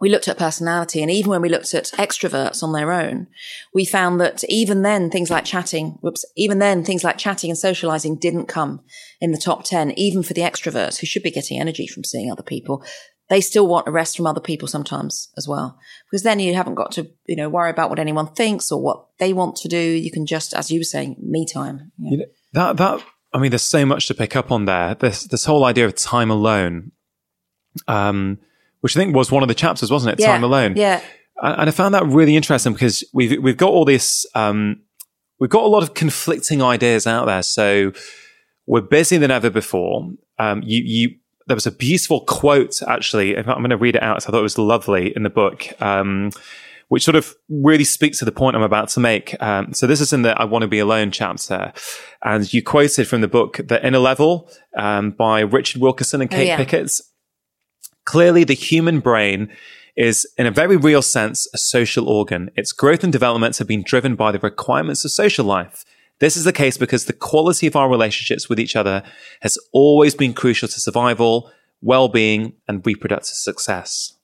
we looked at personality and even when we looked at extroverts on their own, we found that even then things like chatting, whoops, even then things like chatting and socializing didn't come in the top 10, even for the extroverts who should be getting energy from seeing other people. They still want a rest from other people sometimes as well, because then you haven't got to, you know, worry about what anyone thinks or what they want to do. You can just, as you were saying, me time. Yeah. You know, that, that, I mean, there's so much to pick up on there. This, this whole idea of time alone. Um, which I think was one of the chapters, wasn't it? Yeah, Time alone. Yeah. And I found that really interesting because we've we've got all this, um, we've got a lot of conflicting ideas out there. So we're busier than ever before. Um, you you there was a beautiful quote actually. I'm going to read it out. So I thought it was lovely in the book. Um, which sort of really speaks to the point I'm about to make. Um, so this is in the I Want to Be Alone chapter. And you quoted from the book The Inner Level um, by Richard Wilkinson and Oh, Kate yeah. Pickett. Clearly, the human brain is, in a very real sense, a social organ. Its growth and developments have been driven by the requirements of social life. This is the case because the quality of our relationships with each other has always been crucial to survival, well-being, and reproductive success.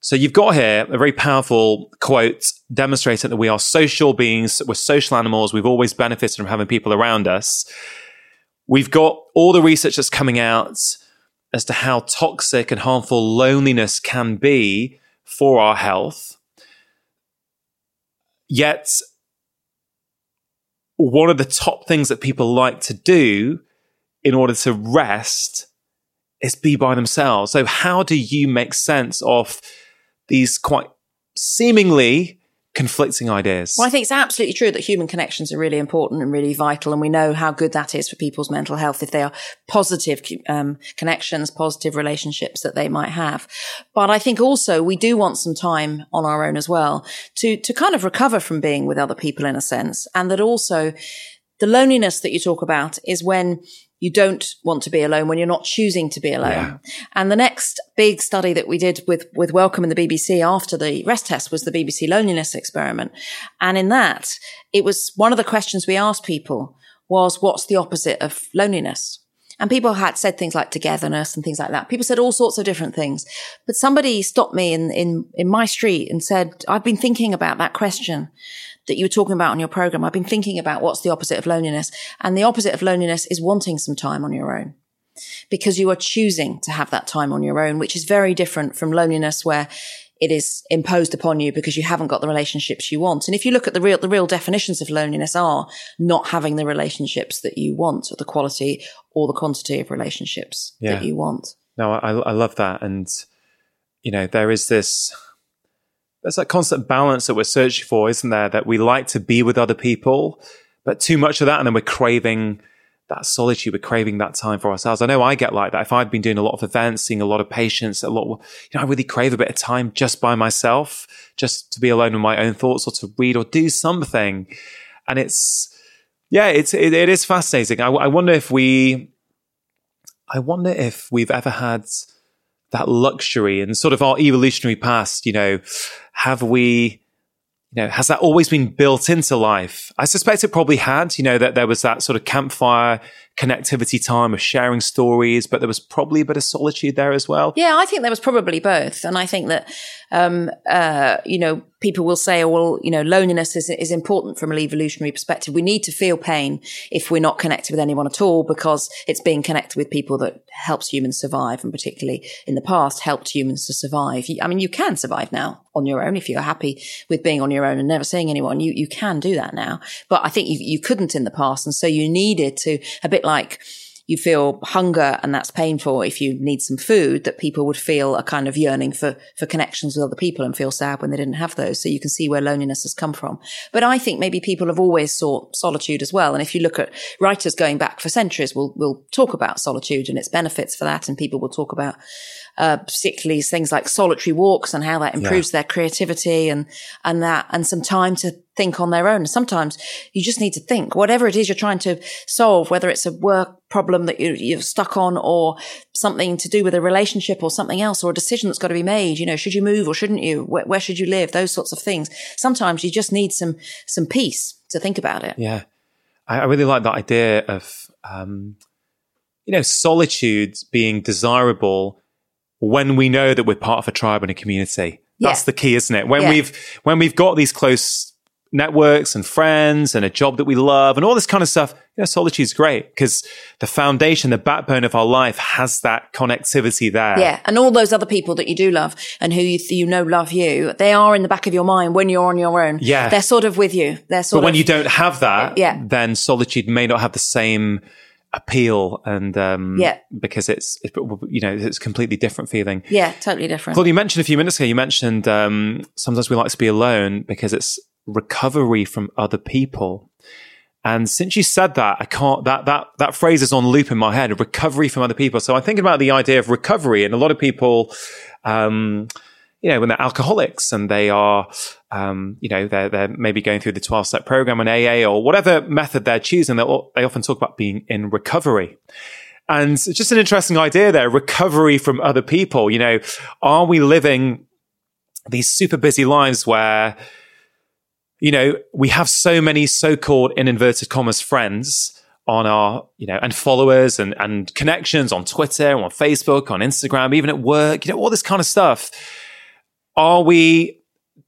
So you've got here a very powerful quote demonstrating that we are social beings, we're social animals, we've always benefited from having people around us. We've got all the research that's coming out as to how toxic and harmful loneliness can be for our health. Yet, one of the top things that people like to do in order to rest is be by themselves. So, how do you make sense of these quite seemingly conflicting ideas. Well, I think it's absolutely true that human connections are really important and really vital. And we know how good that is for people's mental health if they are positive um, connections, positive relationships that they might have. But I think also we do want some time on our own as well to, to kind of recover from being with other people in a sense. And that also the loneliness that you talk about is when you don't want to be alone when you're not choosing to be alone. Yeah. And the next big study that we did with, with Wellcome and the BBC after the rest test was the BBC loneliness experiment. And in that, it was one of the questions we asked people was, what's the opposite of loneliness? And people had said things like togetherness and things like that. People said all sorts of different things. But somebody stopped me in, in, in my street and said, I've been thinking about that question that you were talking about on your program, I've been thinking about what's the opposite of loneliness. And the opposite of loneliness is wanting some time on your own because you are choosing to have that time on your own, which is very different from loneliness where it is imposed upon you because you haven't got the relationships you want. And if you look at the real, the real definitions of loneliness are not having the relationships that you want or the quality or the quantity of relationships yeah. that you want. No, I, I love that. And, you know, there is this, there's that constant balance that we're searching for, isn't there? That we like to be with other people, but too much of that, and then we're craving that solitude, we're craving that time for ourselves. I know I get like that. If I've been doing a lot of events, seeing a lot of patients, a lot, you know, I really crave a bit of time just by myself, just to be alone with my own thoughts or to read or do something. And it's, yeah, it's, it, it is fascinating. I, I wonder if we, I wonder if we've ever had that luxury and sort of our evolutionary past, you know, have we, you know, has that always been built into life? I suspect it probably had, you know, that there was that sort of campfire connectivity time of sharing stories, but there was probably a bit of solitude there as well. Yeah, I think there was probably both. And I think that, um, uh, you know, people will say, oh, well, you know, loneliness is, is important from an evolutionary perspective. We need to feel pain if we're not connected with anyone at all because it's being connected with people that helps humans survive and particularly in the past helped humans to survive. I mean, you can survive now on your own if you're happy with being on your own and never seeing anyone. You, you can do that now. But I think you, you couldn't in the past. And so you needed to, a bit like you feel hunger and that's painful if you need some food that people would feel a kind of yearning for for connections with other people and feel sad when they didn't have those. So you can see where loneliness has come from. But i think maybe people have always sought solitude as well. And if you look at writers going back for centuries we'll we'll talk about solitude and its benefits for that and people will talk about uh, particularly things like solitary walks and how that improves yeah. their creativity and and that and some time to think on their own. Sometimes you just need to think whatever it is you're trying to solve, whether it's a work problem that you, you're stuck on or something to do with a relationship or something else or a decision that's got to be made. You know, should you move or shouldn't you? Where, where should you live? Those sorts of things. Sometimes you just need some some peace to think about it. Yeah, I, I really like that idea of um, you know solitude being desirable when we know that we're part of a tribe and a community. That's yeah. the key, isn't it? When yeah. we've when we've got these close networks and friends and a job that we love and all this kind of stuff, you know, solitude's great because the foundation, the backbone of our life has that connectivity there. Yeah. And all those other people that you do love and who you, you know love you, they are in the back of your mind when you're on your own. Yeah. They're sort of with you. They're sort of. but when you don't have that, yeah. then solitude may not have the same appeal and um yeah. because it's, it's you know it's a completely different feeling yeah totally different. Claude, you mentioned a few minutes ago you mentioned um sometimes we like to be alone because it's recovery from other people. And since you said that i can't that that that phrase is on loop in my head recovery from other people. So i'm thinking about the idea of recovery and a lot of people um you know, when they're alcoholics and they are, um, you know, they're, they're maybe going through the 12 step program on AA or whatever method they're choosing, they often talk about being in recovery. And just an interesting idea there, recovery from other people. You know, are we living these super busy lives where, you know, we have so many so-called in inverted commas friends on our, you know, and followers and, and connections on Twitter, on Facebook, on Instagram, even at work, you know, all this kind of stuff are we,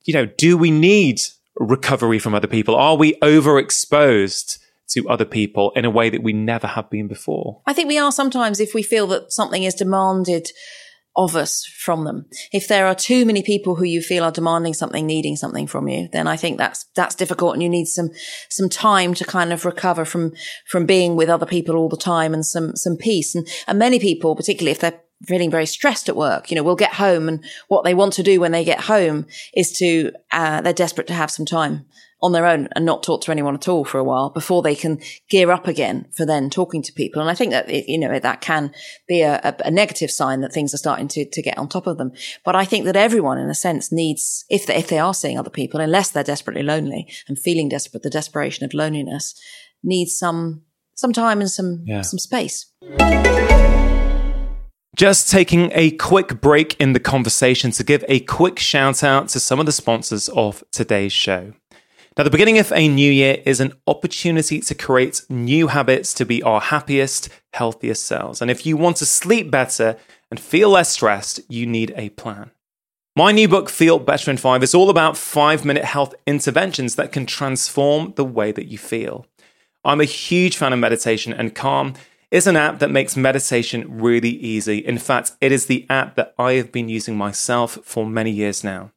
you know, do we need recovery from other people? Are we overexposed to other people in a way that we never have been before? I think we are sometimes if we feel that something is demanded of us from them. If there are too many people who you feel are demanding something, needing something from you, then I think that's, that's difficult and you need some, some time to kind of recover from, from being with other people all the time and some, some peace. And, and many people, particularly if they're feeling very stressed at work. You know, we'll get home and what they want to do when they get home is to, uh, they're desperate to have some time on their own and not talk to anyone at all for a while before they can gear up again for then talking to people. And I think that, it, you know, that can be a, a, a, negative sign that things are starting to, to get on top of them. But I think that everyone in a sense needs, if they, if they are seeing other people, unless they're desperately lonely and feeling desperate, the desperation of loneliness needs some, some time and some, yeah. some space. Just taking a quick break in the conversation to give a quick shout out to some of the sponsors of today's show. Now, the beginning of a new year is an opportunity to create new habits to be our happiest, healthiest selves. And if you want to sleep better and feel less stressed, you need a plan. My new book, Feel Better in Five, is all about five minute health interventions that can transform the way that you feel. I'm a huge fan of meditation, and Calm is an app that makes meditation really easy. In fact, it is the app that I have been using myself for many years now.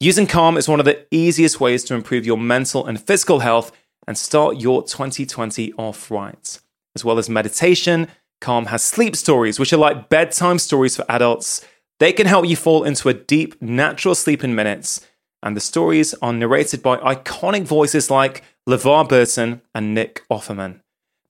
Using Calm is one of the easiest ways to improve your mental and physical health and start your 2020 off right. As well as meditation, Calm has sleep stories, which are like bedtime stories for adults. They can help you fall into a deep, natural sleep in minutes. And the stories are narrated by iconic voices like LeVar Burton and Nick Offerman.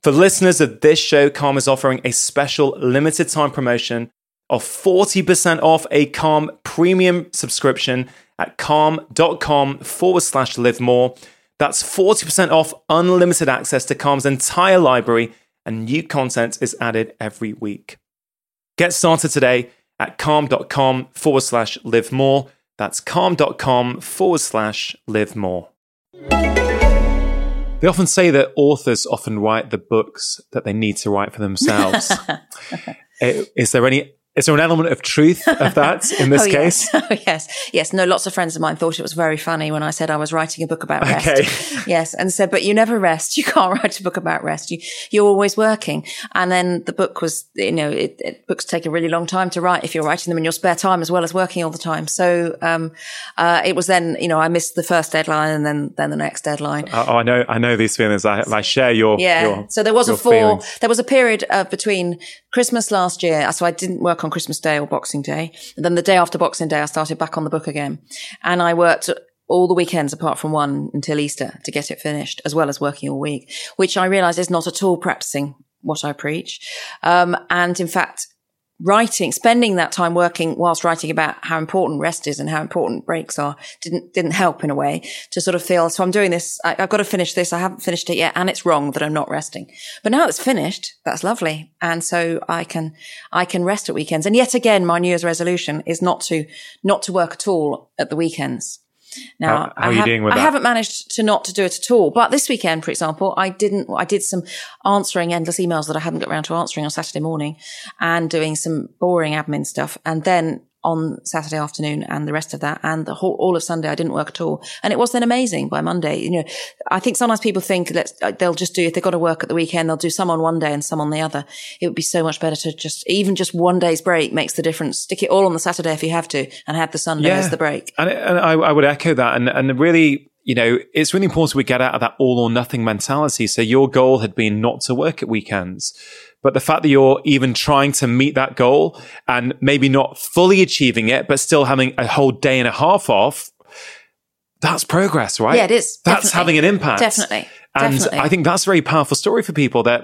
For listeners of this show, Calm is offering a special limited time promotion of 40% off a Calm premium subscription at calm.com forward slash live more. That's 40% off unlimited access to Calm's entire library, and new content is added every week. Get started today at calm.com forward slash live more. That's calm.com forward slash live more. They often say that authors often write the books that they need to write for themselves. [laughs] Eh, is there any is there an element of truth of that in this [laughs] oh, case? Yes. [laughs] Oh, yes. Yes. No, lots of friends of mine thought it was very funny when I said I was writing a book about rest. Okay. [laughs] Yes. And said, but you never rest. You can't write a book about rest. You, you're always working. And then the book was, you know, it, it, books take a really long time to write if you're writing them in your spare time as well as working all the time. So, um, uh, it was then, you know, I missed the first deadline and then, then the next deadline. Oh, I know, I know these feelings. I, I share your, yeah. Your, so there was a four, feelings. there was a period of between Christmas last year. So I didn't work on Christmas Day or Boxing Day. And then the day after Boxing Day, I started back on the book again. And I worked all the weekends apart from one until Easter to get it finished, as well as working all week, which I realize is not at all practicing what I preach. Um, and in fact, writing, spending that time working whilst writing about how important rest is and how important breaks are didn't, didn't help in a way to sort of feel, so I'm doing this. I, have got to finish this. I haven't finished it yet. And it's wrong that I'm not resting. But now it's finished. That's lovely. And so I can, I can rest at weekends. And yet again, my New Year's resolution is not to, not to work at all at the weekends. Now, how, how I, are you doing with I haven't managed to not to do it at all. But this weekend, for example, I didn't. I did some answering endless emails that I hadn't got around to answering on Saturday morning, and doing some boring admin stuff. And then on Saturday afternoon and the rest of that and the whole, all of Sunday, I didn't work at all. And it was then amazing by Monday. You know, I think sometimes people think that uh, they'll just do, if they've got to work at the weekend, they'll do some on one day and some on the other. It would be so much better to just, even just one day's break makes the difference. Stick it all on the Saturday if you have to and have the Sunday yeah. as the break. And, and I, I would echo that. And, and really, you know, it's really important we get out of that all or nothing mentality. So your goal had been not to work at weekends. But the fact that you're even trying to meet that goal and maybe not fully achieving it, but still having a whole day and a half off, that's progress, right? Yeah, it is. That's definitely. having an impact. Definitely. And definitely. I think that's a very powerful story for people that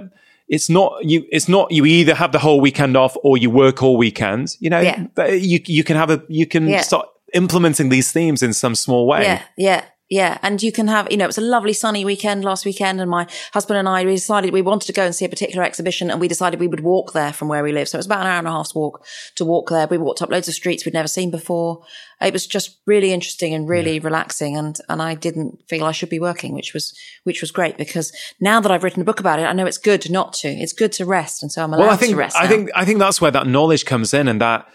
it's not you it's not you either have the whole weekend off or you work all weekend. You know, yeah. you you can have a you can yeah. start implementing these themes in some small way. Yeah, yeah. Yeah. And you can have, you know, it was a lovely sunny weekend last weekend. And my husband and I, we decided we wanted to go and see a particular exhibition and we decided we would walk there from where we live. So it was about an hour and a half's walk to walk there. We walked up loads of streets we'd never seen before. It was just really interesting and really yeah. relaxing. And, and I didn't feel I should be working, which was, which was great because now that I've written a book about it, I know it's good not to. It's good to rest. And so I'm allowed well, I think, to rest. I now. think, I think that's where that knowledge comes in and that,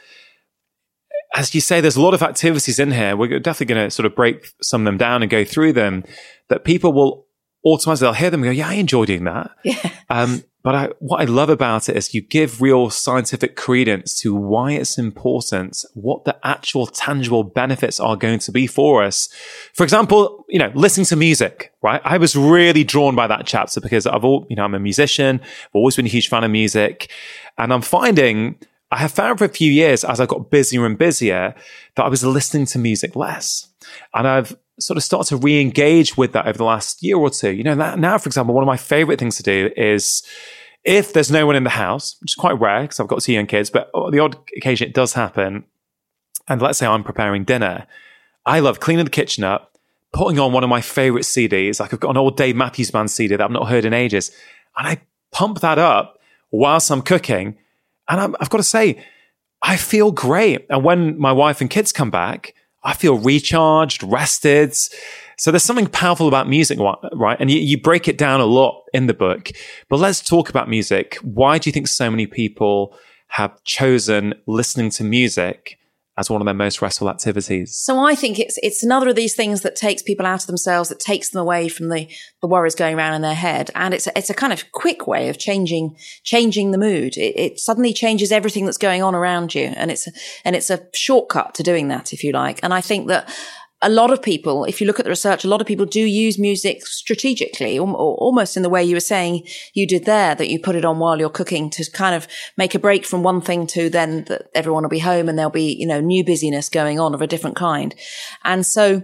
as you say, there's a lot of activities in here. We're definitely going to sort of break some of them down and go through them that people will automatically, they'll hear them and go, yeah, I enjoy doing that. Yeah. Um, but I, what I love about it is you give real scientific credence to why it's important, what the actual tangible benefits are going to be for us. For example, you know, listening to music, right? I was really drawn by that chapter because I've all, you know, I'm a musician. I've always been a huge fan of music and I'm finding I have found for a few years as I got busier and busier that I was listening to music less. And I've sort of started to re-engage with that over the last year or two. You know, now, for example, one of my favorite things to do is if there's no one in the house, which is quite rare because I've got two young kids, but the odd occasion it does happen. And let's say I'm preparing dinner. I love cleaning the kitchen up, putting on one of my favorite CDs. Like I've got an old Dave Matthews Band CD that I've not heard in ages. And I pump that up whilst I'm cooking. And i have got to say, I feel great. And when my wife and kids come back, I feel recharged, rested. So there's something powerful about music, right? And you, you, break it down a lot in the book. But let's talk about music. Why do you think so many people have chosen listening to music as one of their most restful activities. So I think it's it's another of these things that takes people out of themselves, that takes them away from the the worries going around in their head, and it's a, it's a kind of quick way of changing changing the mood. It, it suddenly changes everything that's going on around you, and it's a, and it's a shortcut to doing that, if you like. And I think that a lot of people, if you look at the research, a lot of people do use music strategically, or, almost in the way you were saying you did there, that you put it on while you're cooking to kind of make a break from one thing to then that everyone will be home and there'll be, you know, new busyness going on of a different kind. And so,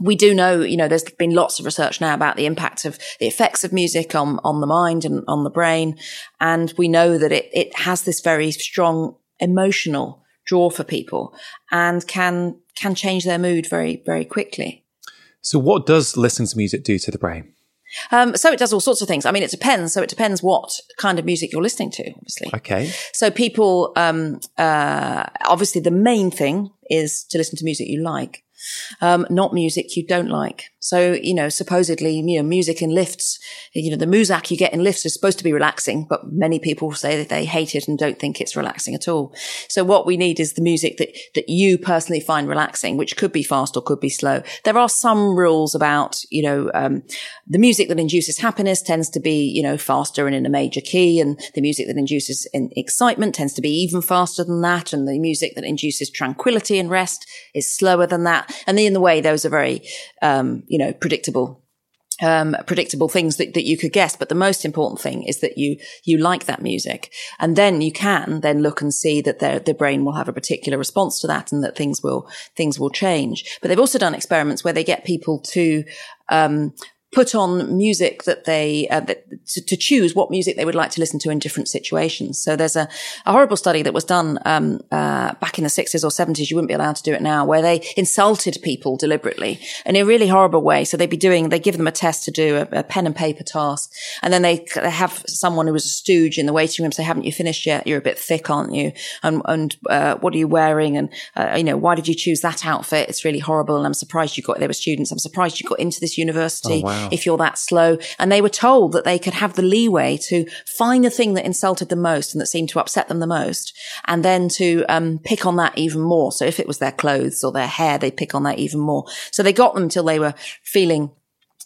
we do know, you know, there's been lots of research now about the impact of the effects of music on, on the mind and on the brain. And we know that it, it has this very strong emotional draw for people and can can change their mood very very quickly. So, what does listening to music do to the brain? Um, so it does all sorts of things. I mean, it depends. So it depends what kind of music you're listening to, obviously. Okay. So people, um, uh, obviously the main thing is to listen to music you like um, not music you don't like. So, you know, supposedly, you know, music in lifts, you know, the muzak you get in lifts is supposed to be relaxing, but many people say that they hate it and don't think it's relaxing at all. So what we need is the music that, that you personally find relaxing, which could be fast or could be slow. There are some rules about, you know, um, the music that induces happiness tends to be, you know, faster and in a major key. And the music that induces excitement tends to be even faster than that. And the music that induces tranquility and rest is slower than that. And in the way, those are very, um, you know, predictable um, predictable things that, that you could guess. But the most important thing is that you, you like that music. And then you can then look and see that their, the brain will have a particular response to that and that things will, things will change. But they've also done experiments where they get people to, um, put on music that they uh, that, to, to, choose what music they would like to listen to in different situations. So there's a, a horrible study that was done um, uh, back in the 60s or 70s. You wouldn't be allowed to do it now, where they insulted people deliberately in a really horrible way. So they'd be doing they give them a test to do a, a pen and paper task, and then they, they have someone who was a stooge in the waiting room say, "Haven't you finished yet? You're a bit thick, aren't you? And and uh, what are you wearing? And uh, you know why did you choose that outfit? It's really horrible, and I'm surprised you got. There were students. I'm surprised you got into this university." Oh, wow if you're that slow. And they were told that they could have the leeway to find the thing that insulted them most and that seemed to upset them the most, and then to um, pick on that even more. So if it was their clothes or their hair, they pick on that even more. So they got them until they were feeling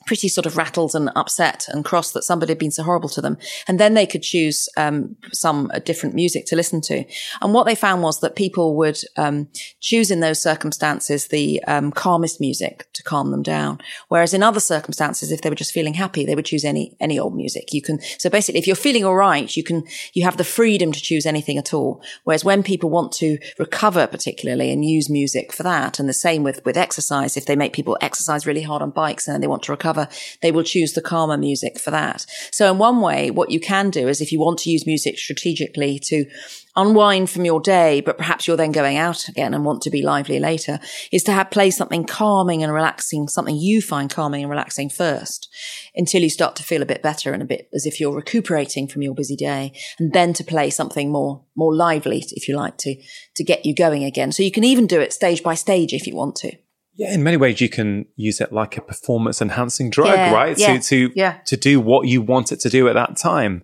pretty sort of rattled and upset and cross that somebody had been so horrible to them. And then they could choose um, some uh, different music to listen to. And what they found was that people would um, choose in those circumstances the um, calmest music to calm them down. Whereas in other circumstances, if they were just feeling happy, they would choose any any old music. You can so basically, if you're feeling all right, you can you have the freedom to choose anything at all. Whereas when people want to recover, particularly, and use music for that, and the same with with exercise, if they make people exercise really hard on bikes and they want to recover cover, they will choose the calmer music for that. So in one way, what you can do is if you want to use music strategically to unwind from your day, but perhaps you're then going out again and want to be lively later, is to have play something calming and relaxing, something you find calming and relaxing first until you start to feel a bit better and a bit as if you're recuperating from your busy day. And then to play something more, more lively, if you like to, to get you going again. So you can even do it stage by stage if you want to. Yeah, in many ways, you can use it like a performance enhancing drug, yeah, right? Yeah, to to yeah. to do what you want it to do at that time.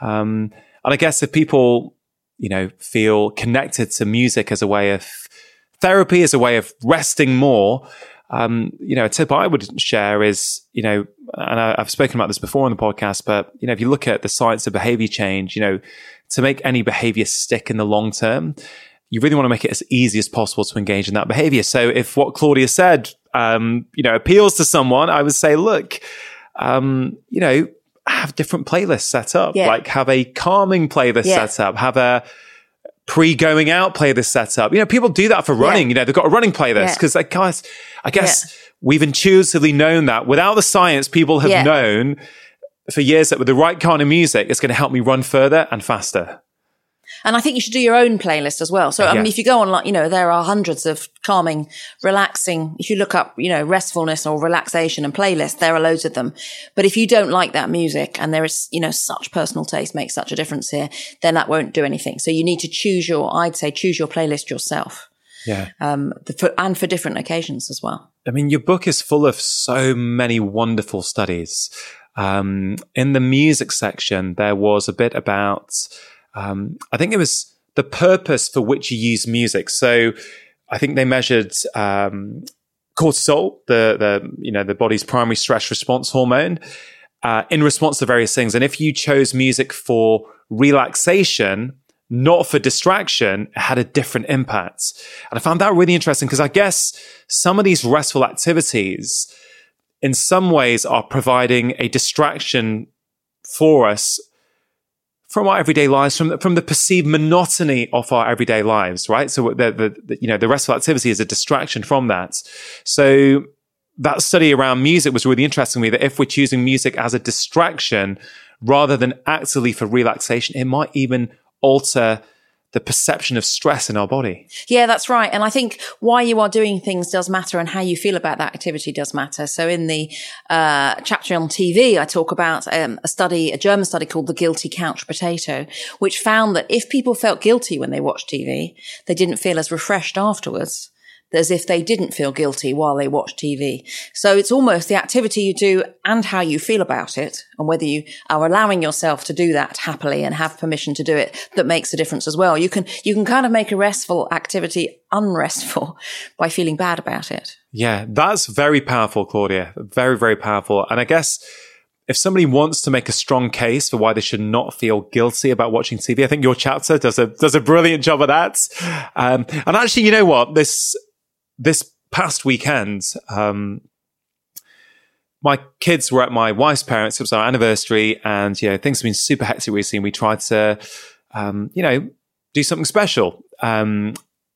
Um, and I guess if people, you know, feel connected to music as a way of therapy, as a way of resting more, um, you know, a tip I would share is, you know, and I, I've spoken about this before on the podcast, but you know, if you look at the science of behavior change, you know, to make any behavior stick in the long term, you really want to make it as easy as possible to engage in that behavior. So if what Claudia said, um, you know, appeals to someone, I would say, look, um, you know, have different playlists set up, yeah. like have a calming playlist yeah. set up, have a pre going out playlist set up. You know, people do that for running. Yeah. You know, they've got a running playlist because, yeah. like, guys, I guess yeah. we've intuitively known that without the science, people have known for years that with the right kind of music, it's going to help me run further and faster. And I think you should do your own playlist as well. So, I mean, if you go on, like, you know, there are hundreds of calming, relaxing, if you look up, you know, restfulness or relaxation and playlists, there are loads of them. But if you don't like that music and there is, you know, such personal taste makes such a difference here, then that won't do anything. So you need to choose your, I'd say, choose your playlist yourself. Yeah. Um, for, and for different occasions as well. I mean, your book is full of so many wonderful studies. Um, in the music section, there was a bit about, um, I think it was the purpose for which you use music. So I think they measured um, cortisol, the the you know the body's primary stress response hormone, uh, in response to various things. And if you chose music for relaxation, not for distraction, it had a different impact. And I found that really interesting because I guess some of these restful activities, in some ways, are providing a distraction for us from our everyday lives, from the, from the perceived monotony of our everyday lives, right? So the, the, the, you know, the restful activity is a distraction from that. So that study around music was really interesting to me that if we're choosing music as a distraction rather than actively for relaxation, it might even alter the perception of stress in our body. Yeah, that's right. And I think why you are doing things does matter and how you feel about that activity does matter. So in the uh, chapter on TV, I talk about um, a study, a German study called the guilty couch potato, which found that if people felt guilty when they watched TV, they didn't feel as refreshed afterwards as if they didn't feel guilty while they watch TV. So it's almost the activity you do and how you feel about it and whether you are allowing yourself to do that happily and have permission to do it that makes a difference as well. You can, you can kind of make a restful activity unrestful [laughs] by feeling bad about it. Yeah, that's very powerful, Claudia. Very, very powerful. And I guess if somebody wants to make a strong case for why they should not feel guilty about watching TV, I think your chapter does a does a brilliant job of that. Um, and actually, you know what? This this past weekend, um, my kids were at my wife's parents. It was our anniversary, and you know things have been super hectic recently. We tried to, um, you know, do something special. Um,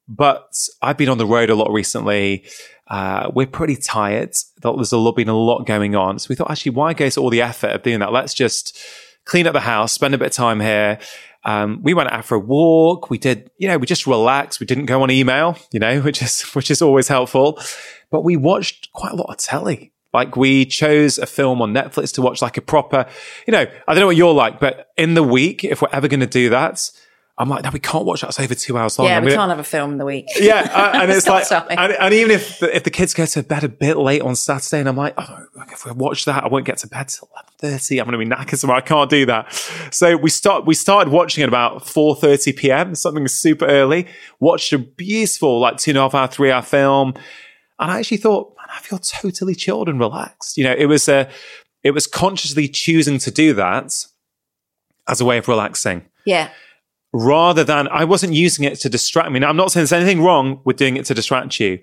but I've been on the road a lot recently. Uh, we're pretty tired. There's a lot, been a lot going on, so we thought actually, why go to all the effort of doing that? Let's just clean up the house, spend a bit of time here. Um, we went out for a walk. We did, you know, we just relaxed. We didn't go on email, you know, [laughs] which is, which is always helpful. But we watched quite a lot of telly. Like we chose a film on Netflix to watch like a proper, you know, I don't know what you're like, but in the week, if we're ever going to do that, I'm like, no, we can't watch that. It's over two hours long. Yeah, we can't have a film in the week. [laughs] Yeah, uh, and it's [laughs] like, and, and, even if the, if the kids go to bed a bit late on Saturday, and I'm like, oh, if we watch that, I won't get to bed till eleven thirty. I'm going to be knackered, so I can't do that. So we start we started watching at about four thirty p.m. Something super early. Watched a beautiful like two and a half hour, three hour film, and I actually thought, man, I feel totally chilled and relaxed. You know, it was a it was consciously choosing to do that as a way of relaxing. Yeah rather than I wasn't using it to distract me. Now, I'm not saying there's anything wrong with doing it to distract you,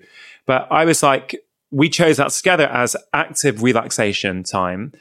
but I was like, we chose that together as active relaxation time.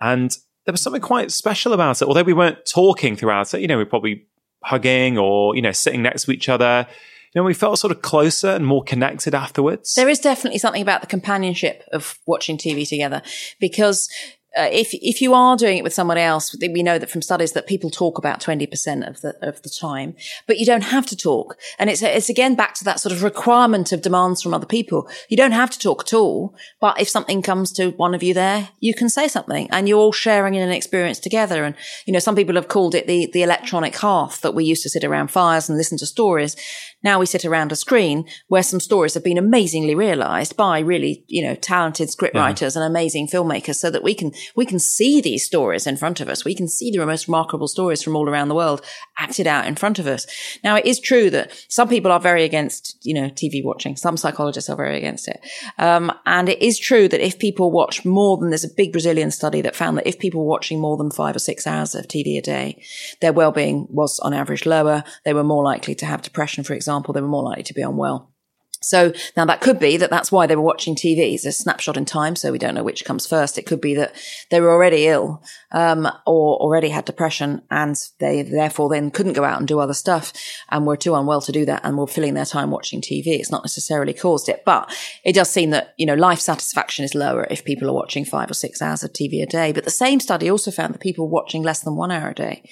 And there was something quite special about it. Although we weren't talking throughout it, you know, we are probably hugging or, you know, sitting next to each other. You know, we felt sort of closer and more connected afterwards. There is definitely something about the companionship of watching TV together because uh, if if you are doing it with someone else, we know that from studies that people talk about twenty percent of the of the time, but you don't have to talk. And it's it's again back to that sort of requirement of demands from other people. You don't have to talk at all, but if something comes to one of you there, you can say something, and you're all sharing in an experience together. And you know, some people have called it the the electronic hearth that we used to sit around fires and listen to stories. Now we sit around a screen where some stories have been amazingly realized by really, you know, talented scriptwriters yeah. and amazing filmmakers so that we can, we can see these stories in front of us. We can see the most remarkable stories from all around the world acted out in front of us. Now it is true that some people are very against, you know, TV watching. Some psychologists are very against it. Um, and it is true that if people watch more than, there's a big Brazilian study that found that if people were watching more than five or six hours of TV a day, their well-being was on average lower. They were more likely to have depression, for example example, they were more likely to be unwell. So now that could be that that's why they were watching TV. It's a snapshot in time, so we don't know which comes first. It could be that they were already ill, um, or already had depression, and they therefore then couldn't go out and do other stuff, and were too unwell to do that, and were filling their time watching TV. It's not necessarily caused it, but it does seem that you know life satisfaction is lower if people are watching five or six hours of TV a day. But the same study also found that people watching less than one hour a day,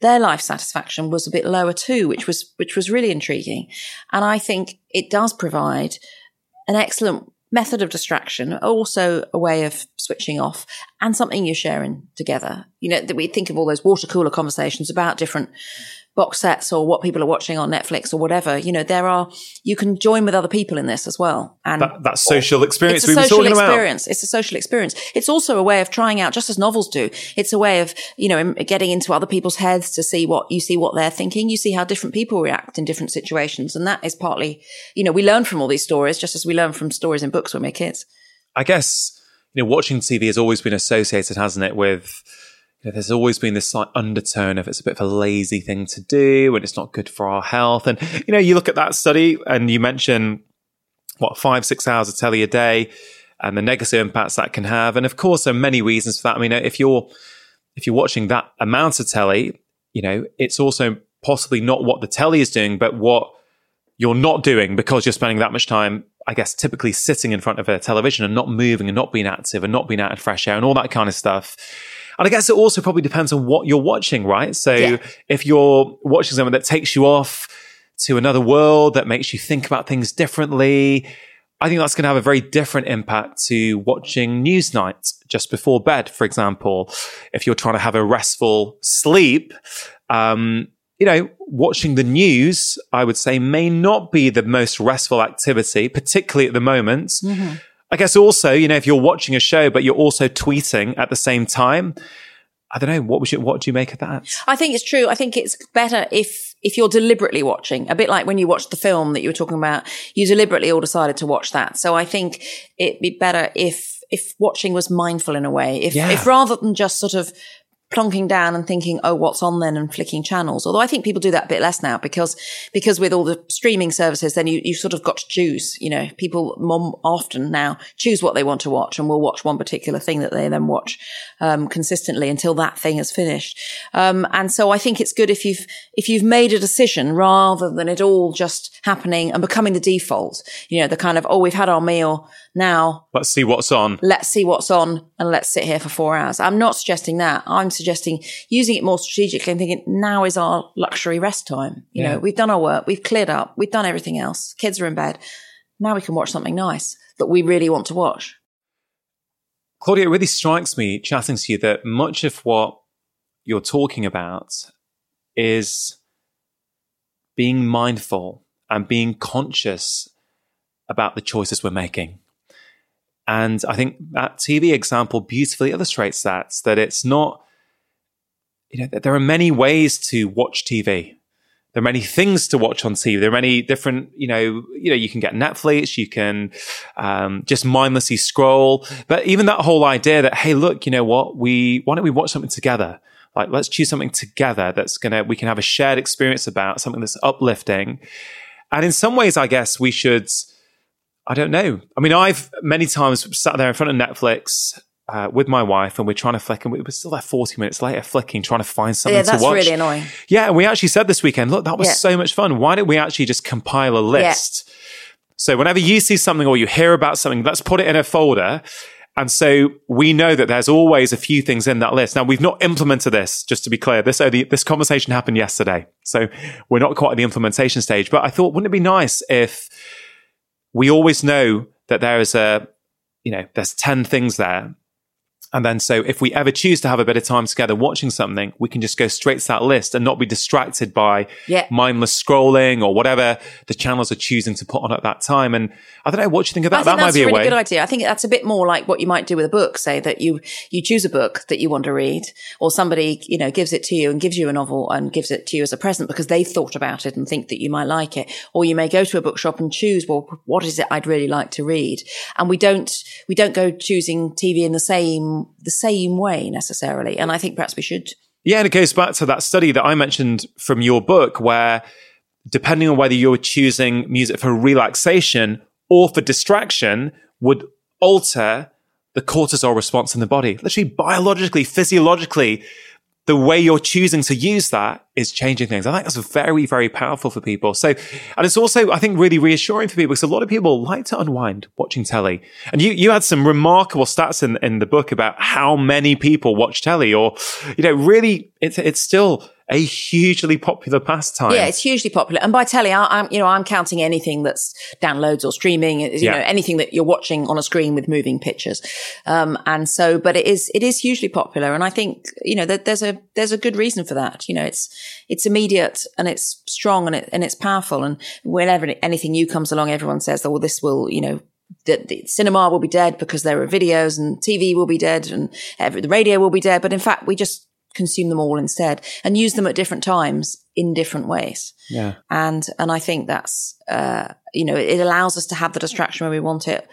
their life satisfaction was a bit lower too, which was which was really intriguing, and I think it does provide an excellent method of distraction, also a way of switching off and something you're sharing together. You know, that we think of all those water cooler conversations about different box sets or what people are watching on Netflix or whatever. You know, there are, you can join with other people in this as well. And that, that social experience it's a we social were talking experience. about. It's a social experience. It's also a way of trying out, just as novels do. It's a way of, you know, getting into other people's heads to see what you see, what they're thinking. You see how different people react in different situations. And that is partly, you know, we learn from all these stories, just as we learn from stories in books when we're kids. I guess, you know, watching TV has always been associated, hasn't it, with, you know, there's always been this slight undertone of it's a bit of a lazy thing to do and it's not good for our health. And, you know, you look at that study and you mention what, five, six hours of telly a day and the negative impacts that can have. And of course, there are many reasons for that. I mean, if you're, if you're watching that amount of telly, you know, it's also possibly not what the telly is doing, but what you're not doing because you're spending that much time, I guess, typically sitting in front of a television and not moving and not being active and not being out in fresh air and all that kind of stuff. And I guess it also probably depends on what you're watching, right? So Yeah. if you're watching something that takes you off to another world, that makes you think about things differently, I think that's going to have a very different impact to watching Newsnight just before bed, for example. If you're trying to have a restful sleep, um, you know, watching the news, I would say, may not be the most restful activity, particularly at the moment. I guess also, you know, if you're watching a show, but you're also tweeting at the same time, I don't know. What would you, what do you make of that? I think it's true. I think it's better if if you're deliberately watching, a bit like when you watched the film that you were talking about, you deliberately all decided to watch that. So I think it'd be better if if watching was mindful in a way. If Yeah. if rather than just sort of plonking down and thinking, oh, what's on then and flicking channels. Although I think people do that a bit less now because, because with all the streaming services, then you, you sort of got to choose, you know, people more often now choose what they want to watch and will watch one particular thing that they then watch, um, consistently until that thing is finished. Um, and so I think it's good if you've, if you've made a decision rather than it all just happening and becoming the default, you know, the kind of, oh, we've had our meal now Let's see what's on. let's see what's on and let's sit here for four hours. I'm not suggesting that. I'm suggesting using it more strategically and thinking now is our luxury rest time. You Yeah. know, we've done our work, we've cleared up, we've done everything else. Kids are in bed. Now we can watch something nice that we really want to watch. Claudia, it really strikes me chatting to you that much of what you're talking about is being mindful and being conscious about the choices we're making. And I think that TV example beautifully illustrates that, that it's not, you know, there are many ways to watch TV. There are many things to watch on TV. There are many different, you know, you know, you can get Netflix, you can um, just mindlessly scroll. But even that whole idea that, hey, look, you know what, we why don't we watch something together? Like, let's choose something together that's gonna we can have a shared experience about something that's uplifting. And in some ways, I guess we should. I don't know. I mean, I've many times sat there in front of Netflix uh, with my wife, and we're trying to flick, and we were still there forty minutes later, flicking, trying to find something Yeah, to that's really annoying. Yeah, and we actually said this weekend, look, that was Yeah. so much fun. Why don't we actually just compile a list? So whenever you see something or you hear about something, let's put it in a folder. And so we know that there's always a few things in that list. Now we've not implemented this, just to be clear. This only, this conversation happened yesterday. So we're not quite at the implementation stage, but I thought, wouldn't it be nice if we always know that there is a, you know, there's 10 things there. And then so if we ever choose to have a bit of time together watching something, we can just go straight to that list and not be distracted by Yeah. mindless scrolling or whatever the channels are choosing to put on at that time. And I don't know, what you think of that? Think that might be a a really way. good idea. I think that's a bit more like what you might do with a book. Say that you you choose a book that you want to read, or somebody you know gives it to you and gives you a novel and gives it to you as a present because they've thought about it and think that you might like it. Or you may go to a bookshop and choose, well, what is it I'd really like to read? And we don't we don't go choosing TV in the same the same way necessarily. And I think perhaps we should. Yeah, and it goes back to that study that I mentioned from your book where depending on whether you're choosing music for relaxation or for distraction, would alter the cortisol response in the body. Literally, biologically, physiologically, the way you're choosing to use that is changing things. I think that's very, very powerful for people. So, and it's also, I think, really reassuring for people because a lot of people like to unwind watching telly. And you, you had some remarkable stats in, in the book about how many people watch telly or, you know, really, it's, it's still, a hugely popular pastime. Yeah, it's hugely popular. And by telly, I, am you know I'm counting anything that's downloads or streaming. You yeah. know anything that you're watching on a screen with moving pictures. Um, and so, but it is it is hugely popular, and I think you know that there's a there's a good reason for that. You know, it's it's immediate and it's strong and it and it's powerful. And whenever anything new comes along, everyone says, "Oh, well, this will you know that the cinema will be dead because there are videos and TV will be dead and every, the radio will be dead. But in fact, we just consume them all instead and use them at different times in different ways. Yeah. And, and I think that's, uh, you know, it allows us to have the distraction when we want it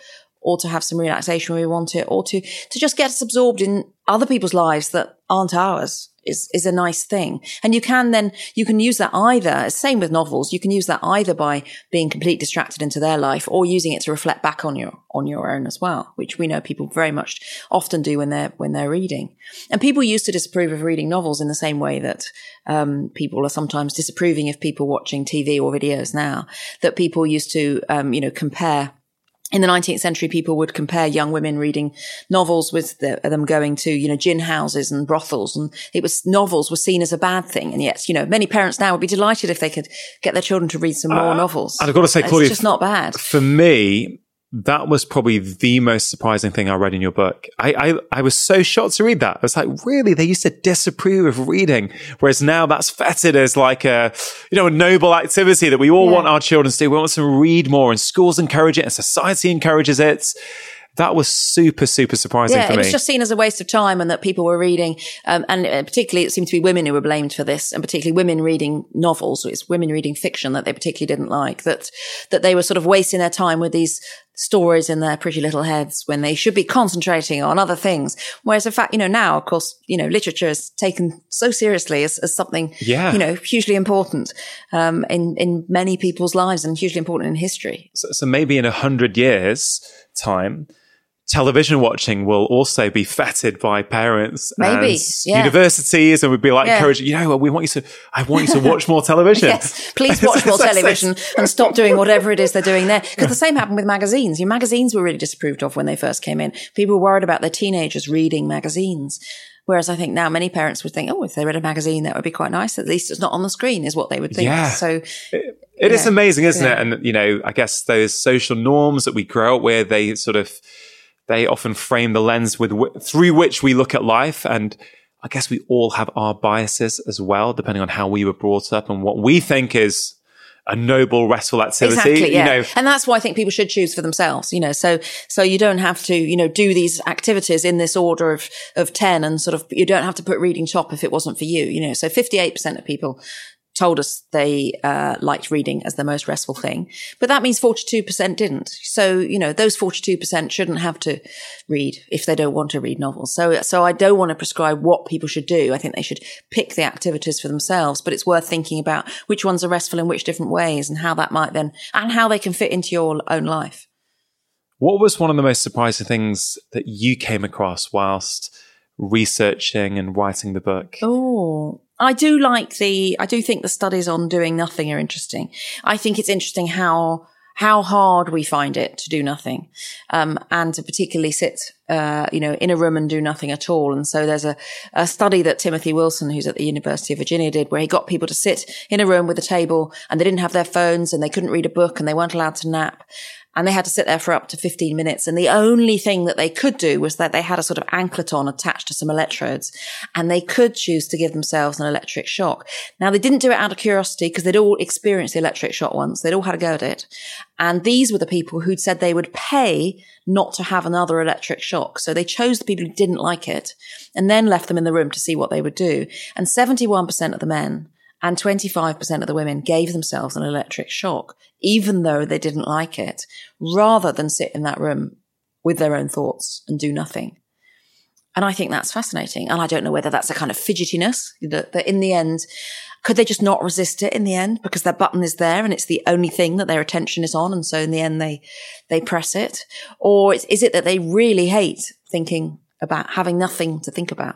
or to have some relaxation when we want it or to, to just get us absorbed in other people's lives that aren't ours is, is a nice thing. And you can then, you can use that either, same with novels, you can use that either by being completely distracted into their life or using it to reflect back on your, on your own as well, which we know people very much often do when they're, when they're reading. And people used to disapprove of reading novels in the same way that, um, people are sometimes disapproving of people watching TV or videos now, that people used to, um, you know, compare in the 19th century, people would compare young women reading novels with the, them going to, you know, gin houses and brothels. And it was novels were seen as a bad thing. And yet, you know, many parents now would be delighted if they could get their children to read some more uh, novels. I've got to say, Claudia, it's just not bad. For me, that was probably the most surprising thing I read in your book. I, I, I, was so shocked to read that. I was like, really? They used to disapprove of reading. Whereas now that's feted as like a, you know, a noble activity that we all yeah. want our children to do. We want them to read more and schools encourage it and society encourages it that was super, super surprising yeah, for me. It was just seen as a waste of time and that people were reading, um, and uh, particularly it seemed to be women who were blamed for this, and particularly women reading novels. It's women reading fiction that they particularly didn't like, that, that they were sort of wasting their time with these stories in their pretty little heads when they should be concentrating on other things. Whereas in fact, you know, now, of course, you know, literature is taken so seriously as, as something, yeah. you know, hugely important, um, in, in many people's lives and hugely important in history. So, so maybe in a hundred years time, television watching will also be fetted by parents Maybe, and yeah. universities and we'd be like yeah. encouraging, you know, we want you to, I want you to watch more television. [laughs] yes, please [laughs] watch more television and stop doing whatever it is they're doing there. Because the same happened with magazines. Your magazines were really disapproved of when they first came in. People were worried about their teenagers reading magazines. Whereas I think now many parents would think, oh, if they read a magazine, that would be quite nice. At least it's not on the screen, is what they would think. Yeah. So it, it is amazing, isn't yeah. it? And, you know, I guess those social norms that we grow up with, they sort of, they often frame the lens with through which we look at life. And I guess we all have our biases as well, depending on how we were brought up and what we think is a noble, restful activity. Exactly, yeah. You know. And that's why I think people should choose for themselves, you know, so, so you don't have to, you know, do these activities in this order of, of 10 and sort of, you don't have to put reading top if it wasn't for you, you know, so 58% of people told us they uh, liked reading as the most restful thing. But that means 42% didn't. So, you know, those 42% shouldn't have to read if they don't want to read novels. So, so I don't want to prescribe what people should do. I think they should pick the activities for themselves, but it's worth thinking about which ones are restful in which different ways and how that might then, and how they can fit into your own life. What was one of the most surprising things that you came across whilst researching and writing the book? Oh, I do like the, I do think the studies on doing nothing are interesting. I think it's interesting how, how hard we find it to do nothing, um, and to particularly sit, uh, you know, in a room and do nothing at all. And so there's a, a study that Timothy Wilson, who's at the University of Virginia, did where he got people to sit in a room with a table and they didn't have their phones and they couldn't read a book and they weren't allowed to nap and they had to sit there for up to 15 minutes. And the only thing that they could do was that they had a sort of anklet on attached to some electrodes and they could choose to give themselves an electric shock. Now they didn't do it out of curiosity because they'd all experienced the electric shock once. They'd all had a go at it. And these were the people who'd said they would pay not to have another electric shock. So they chose the people who didn't like it and then left them in the room to see what they would do. And 71% of the men and 25% of the women gave themselves an electric shock, even though they didn't like it, rather than sit in that room with their own thoughts and do nothing. And I think that's fascinating. And I don't know whether that's a kind of fidgetiness that, that in the end, Could they just not resist it in the end because their button is there and it's the only thing that their attention is on, and so in the end they they press it, or is, is it that they really hate thinking about having nothing to think about?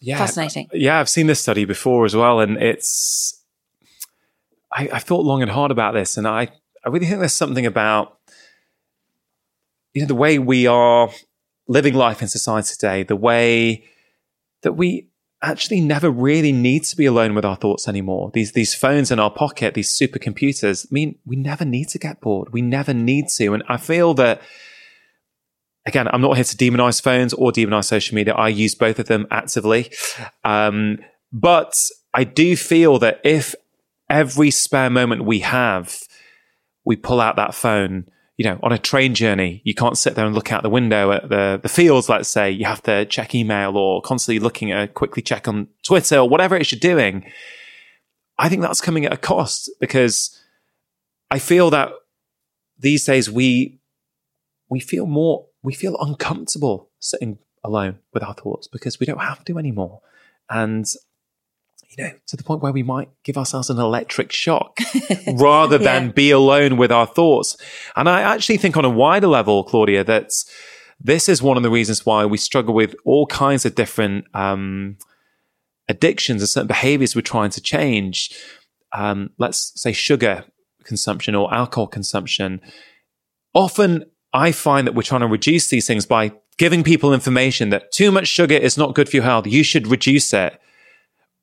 Yeah, Fascinating. Yeah, I've seen this study before as well, and it's. I, I've thought long and hard about this, and I I really think there's something about you know the way we are living life in society today, the way that we actually never really need to be alone with our thoughts anymore. These these phones in our pocket, these supercomputers, I mean, we never need to get bored. We never need to. And I feel that again, I'm not here to demonize phones or demonize social media. I use both of them actively. Um, but I do feel that if every spare moment we have, we pull out that phone you know, on a train journey, you can't sit there and look out the window at the, the fields, let's say. You have to check email or constantly looking at quickly check on Twitter or whatever it is you're doing. I think that's coming at a cost because I feel that these days we we feel more we feel uncomfortable sitting alone with our thoughts because we don't have to anymore. And you know, to the point where we might give ourselves an electric shock [laughs] rather yeah. than be alone with our thoughts. And I actually think on a wider level, Claudia, that this is one of the reasons why we struggle with all kinds of different um, addictions and certain behaviors we're trying to change. Um, let's say sugar consumption or alcohol consumption. Often I find that we're trying to reduce these things by giving people information that too much sugar is not good for your health. You should reduce it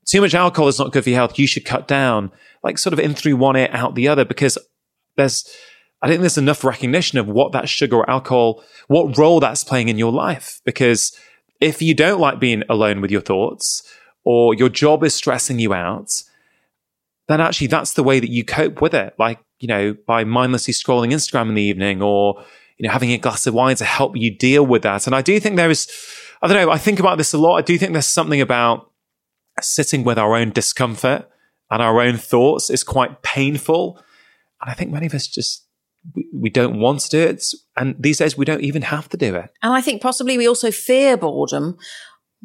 too much alcohol is not good for your health. You should cut down. Like sort of in through one ear, out the other, because there's, I think there's enough recognition of what that sugar or alcohol, what role that's playing in your life. Because if you don't like being alone with your thoughts or your job is stressing you out, then actually that's the way that you cope with it. Like, you know, by mindlessly scrolling Instagram in the evening or, you know, having a glass of wine to help you deal with that. And I do think there is, I don't know, I think about this a lot. I do think there's something about sitting with our own discomfort and our own thoughts is quite painful. And I think many of us just we, don't want to do it. And these days we don't even have to do it. And I think possibly we also fear boredom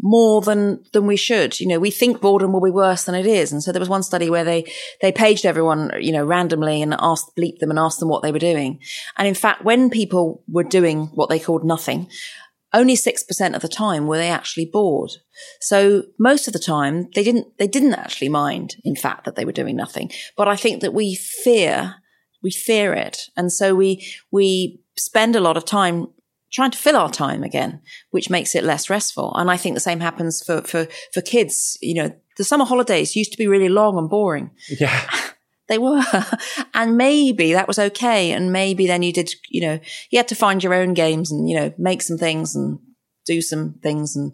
more than than we should. You know, we think boredom will be worse than it is. And so there was one study where they they paged everyone, you know, randomly and asked bleep them and asked them what they were doing. And in fact, when people were doing what they called nothing, only 6% of the time were they actually bored. So most of the time they didn't, they didn't actually mind, in fact, that they were doing nothing. But I think that we fear, we fear it. And so we, we spend a lot of time trying to fill our time again, which makes it less restful. And I think the same happens for, for, for kids. You know, the summer holidays used to be really long and boring. Yeah. [laughs] They were. [laughs] and maybe that was okay. And maybe then you did, you know, you had to find your own games and, you know, make some things and do some things and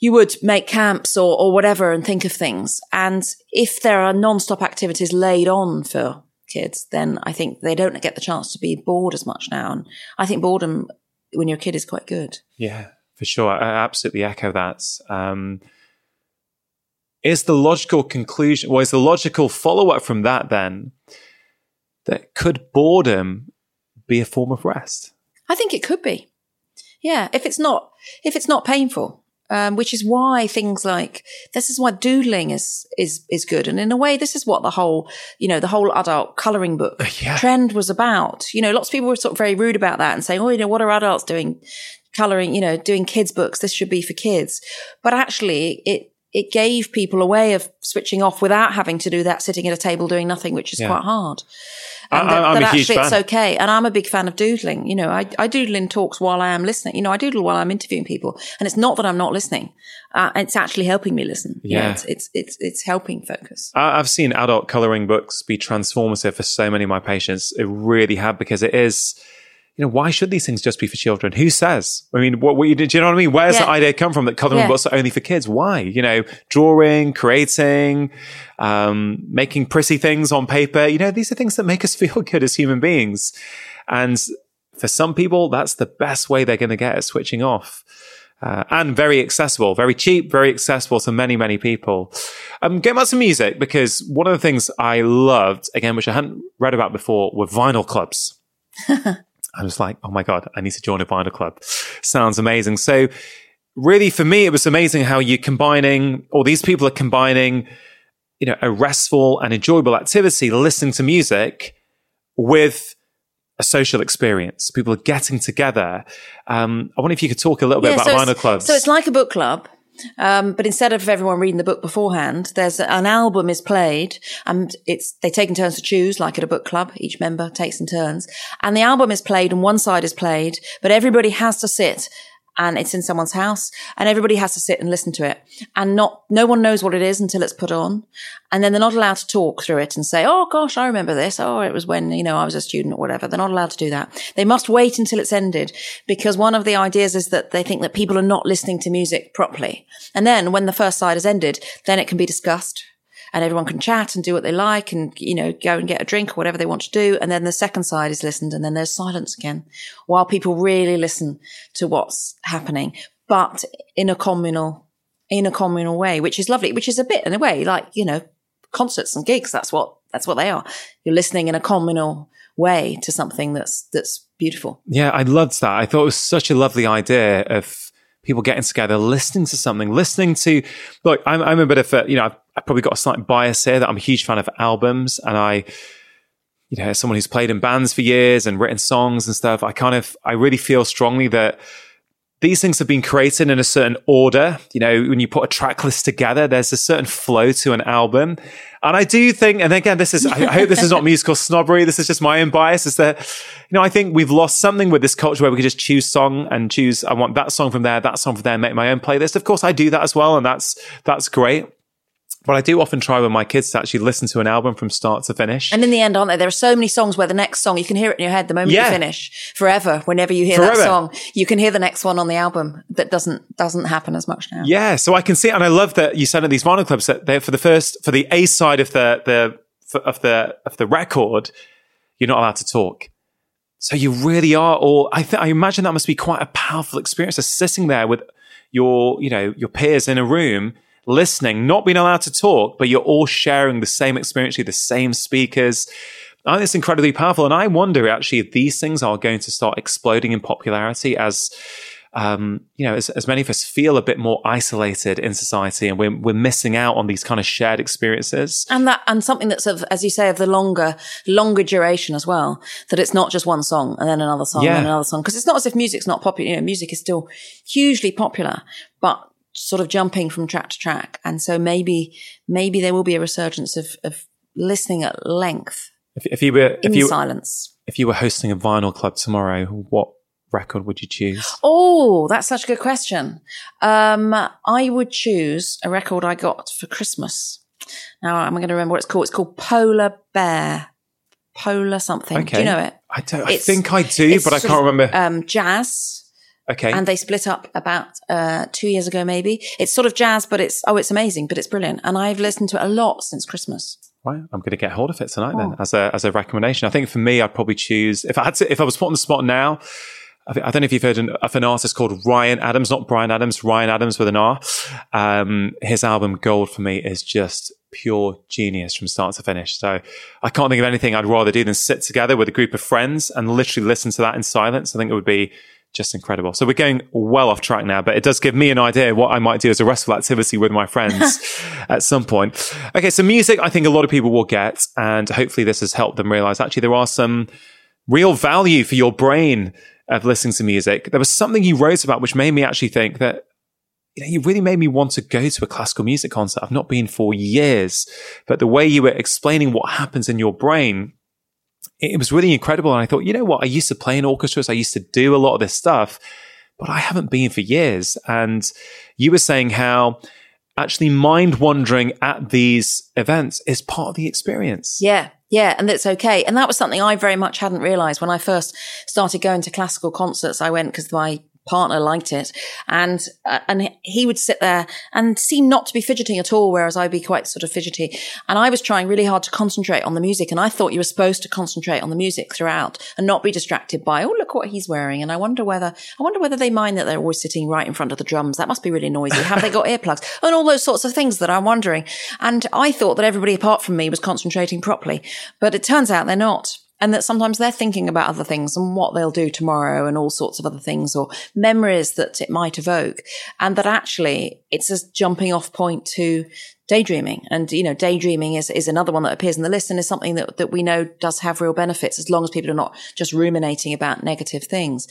you would make camps or, or whatever and think of things. And if there are non-stop activities laid on for kids, then I think they don't get the chance to be bored as much now. And I think boredom when you're a kid is quite good. Yeah, for sure. I absolutely echo that. Um, is the logical conclusion, or is the logical follow up from that then that could boredom be a form of rest? I think it could be. Yeah, if it's not if it's not painful, um, which is why things like this is why doodling is is is good, and in a way, this is what the whole you know the whole adult coloring book [laughs] yeah. trend was about. You know, lots of people were sort of very rude about that and saying, "Oh, you know, what are adults doing?" Coloring, you know, doing kids' books. This should be for kids. But actually, it it gave people a way of switching off without having to do that sitting at a table doing nothing, which is yeah. quite hard. And I, that, that actually it's okay. And I'm a big fan of doodling. You know, I, I, doodle in talks while I am listening. You know, I doodle while I'm interviewing people. And it's not that I'm not listening. Uh, it's actually helping me listen. Yeah. You know, it's, it's, it's, it's, helping focus. I've seen adult coloring books be transformative for so many of my patients. It really have because it is, you know, why should these things just be for children? Who says? I mean, what, what you, do you know what I mean? Where's yeah. the idea come from that coloring yeah. books are only for kids? Why? You know, drawing, creating, um, making pretty things on paper. You know, these are things that make us [laughs] feel good as human beings. And for some people, that's the best way they're going to get at switching off. Uh, and very accessible, very cheap, very accessible to many, many people. Um, getting back to music, because one of the things I loved, again, which I hadn't read about before, were vinyl clubs. [laughs] I was like, oh my God, I need to join a vinyl club. Sounds amazing. So really for me, it was amazing how you're combining, or these people are combining, you know, a restful and enjoyable activity, listening to music with a social experience. People are getting together. Um, I wonder if you could talk a little bit about so vinyl clubs. So it's like a book club. Um, but instead of everyone reading the book beforehand, there's an album is played and it's, they take in turns to choose, like at a book club. Each member takes in turns and the album is played and one side is played, but everybody has to sit and it's in someone's house and everybody has to sit and listen to it and not, no one knows what it is until it's put on. And then they're not allowed to talk through it and say, Oh gosh, I remember this. Oh, it was when, you know, I was a student or whatever. They're not allowed to do that. They must wait until it's ended because one of the ideas is that they think that people are not listening to music properly. And then when the first side has ended, then it can be discussed and everyone can chat and do what they like and, you know, go and get a drink or whatever they want to do. And then the second side is listened and then there's silence again while people really listen to what's happening, but in a communal, in a communal way, which is lovely, which is a bit in a way like, you know, concerts and gigs. That's what, that's what they are. You're listening in a communal way to something that's, that's beautiful. Yeah, I loved that. I thought it was such a lovely idea of people getting together, listening to something, listening to. Look, I'm, I'm a bit of a, you know, I've, I've probably got a slight bias here that I'm a huge fan of albums, and I, you know, as someone who's played in bands for years and written songs and stuff, I kind of, I really feel strongly that these things have been created in a certain order. You know, when you put a track list together, there's a certain flow to an album. And I do think, and again, this is, I, hope this is not musical snobbery. This is just my own bias is that, you know, I think we've lost something with this culture where we could just choose song and choose, I want that song from there, that song from there, make my own playlist. Of course, I do that as well. And that's, that's great. But I do often try with my kids to actually listen to an album from start to finish. And in the end, aren't there? There are so many songs where the next song, you can hear it in your head the moment Yeah. you finish forever. Whenever you hear Forever. that song, you can hear the next one on the album that doesn't, doesn't happen as much now. Yeah, so I can see, and I love that you said at these vinyl clubs that they for the first for the A side of the the of the of the record, you're not allowed to talk. So you really are all. I th- I imagine that must be quite a powerful experience of sitting there with your you know your peers in a room listening, not being allowed to talk, but you're all sharing the same experience, you're the same speakers. I think it's incredibly powerful, and I wonder actually if these things are going to start exploding in popularity as um, you know, as, as many of us feel a bit more isolated in society and we're, we're missing out on these kind of shared experiences. And that, and something that's of, as you say, of the longer, longer duration as well, that it's not just one song and then another song Yeah. and another song. Cause it's not as if music's not popular. You know, music is still hugely popular, but sort of jumping from track to track. And so maybe, maybe there will be a resurgence of, of listening at length If, if you were, in if you, silence. if you were hosting a vinyl club tomorrow, what record would you choose? Oh, that's such a good question. Um, I would choose a record I got for Christmas. Now I'm going to remember what it's called. It's called Polar Bear. Polar something. Do you know it? I don't, I It's- think I do, but I can't of, remember. Um, jazz. Okay. And they split up about uh, two years ago, maybe. It's sort of jazz, but it's oh, it's amazing, but it's brilliant. And I've listened to it a lot since Christmas. Right, I'm going to get hold of it tonight Oh. then as a as a recommendation. I think for me, I'd probably choose if I had to if I was put on the spot now. I, think, I don't know if you've heard an, of an artist called Ryan Adams, not Bryan Adams, Ryan Adams with an R. Um, his album Gold for me is just pure genius from start to finish. So I can't think of anything I'd rather do than sit together with a group of friends and literally listen to that in silence. I think it would be just incredible. So we're going well off track now, but it does give me an idea what I might do as a restful activity with my friends [laughs] at some point. Okay. So music, I think a lot of people will get, and hopefully this has helped them realize actually there are some real value for your brain of listening to music. There was something you wrote about which made me actually think that you know, you really made me want to go to a classical music concert. I've not been for years, but the way you were explaining what happens in your brain it was really incredible. And I thought, you know what? I used to play in orchestras. I used to do a lot of this stuff, but I haven't been for years. And you were saying how actually mind wandering at these events is part of the experience. Yeah. Yeah. And that's okay. And that was something I very much hadn't realized when I first started going to classical concerts. I went because my partner liked it. And uh, and he would sit there and seem not to be fidgeting at all whereas I'd be quite sort of fidgety. And I was trying really hard to concentrate on the music and I thought you were supposed to concentrate on the music throughout and not be distracted by oh look what he's wearing and I wonder whether I wonder whether they mind that they're always sitting right in front of the drums. That must be really noisy. Have they got [laughs] earplugs? And all those sorts of things that I'm wondering. And I thought that everybody apart from me was concentrating properly but it turns out they're not and that sometimes they're thinking about other things and what they'll do tomorrow and all sorts of other things or memories that it might evoke. And that actually it's a jumping off point to daydreaming. And, you know, daydreaming is, is another one that appears in the list and is something that, that we know does have real benefits as long as people are not just ruminating about negative things.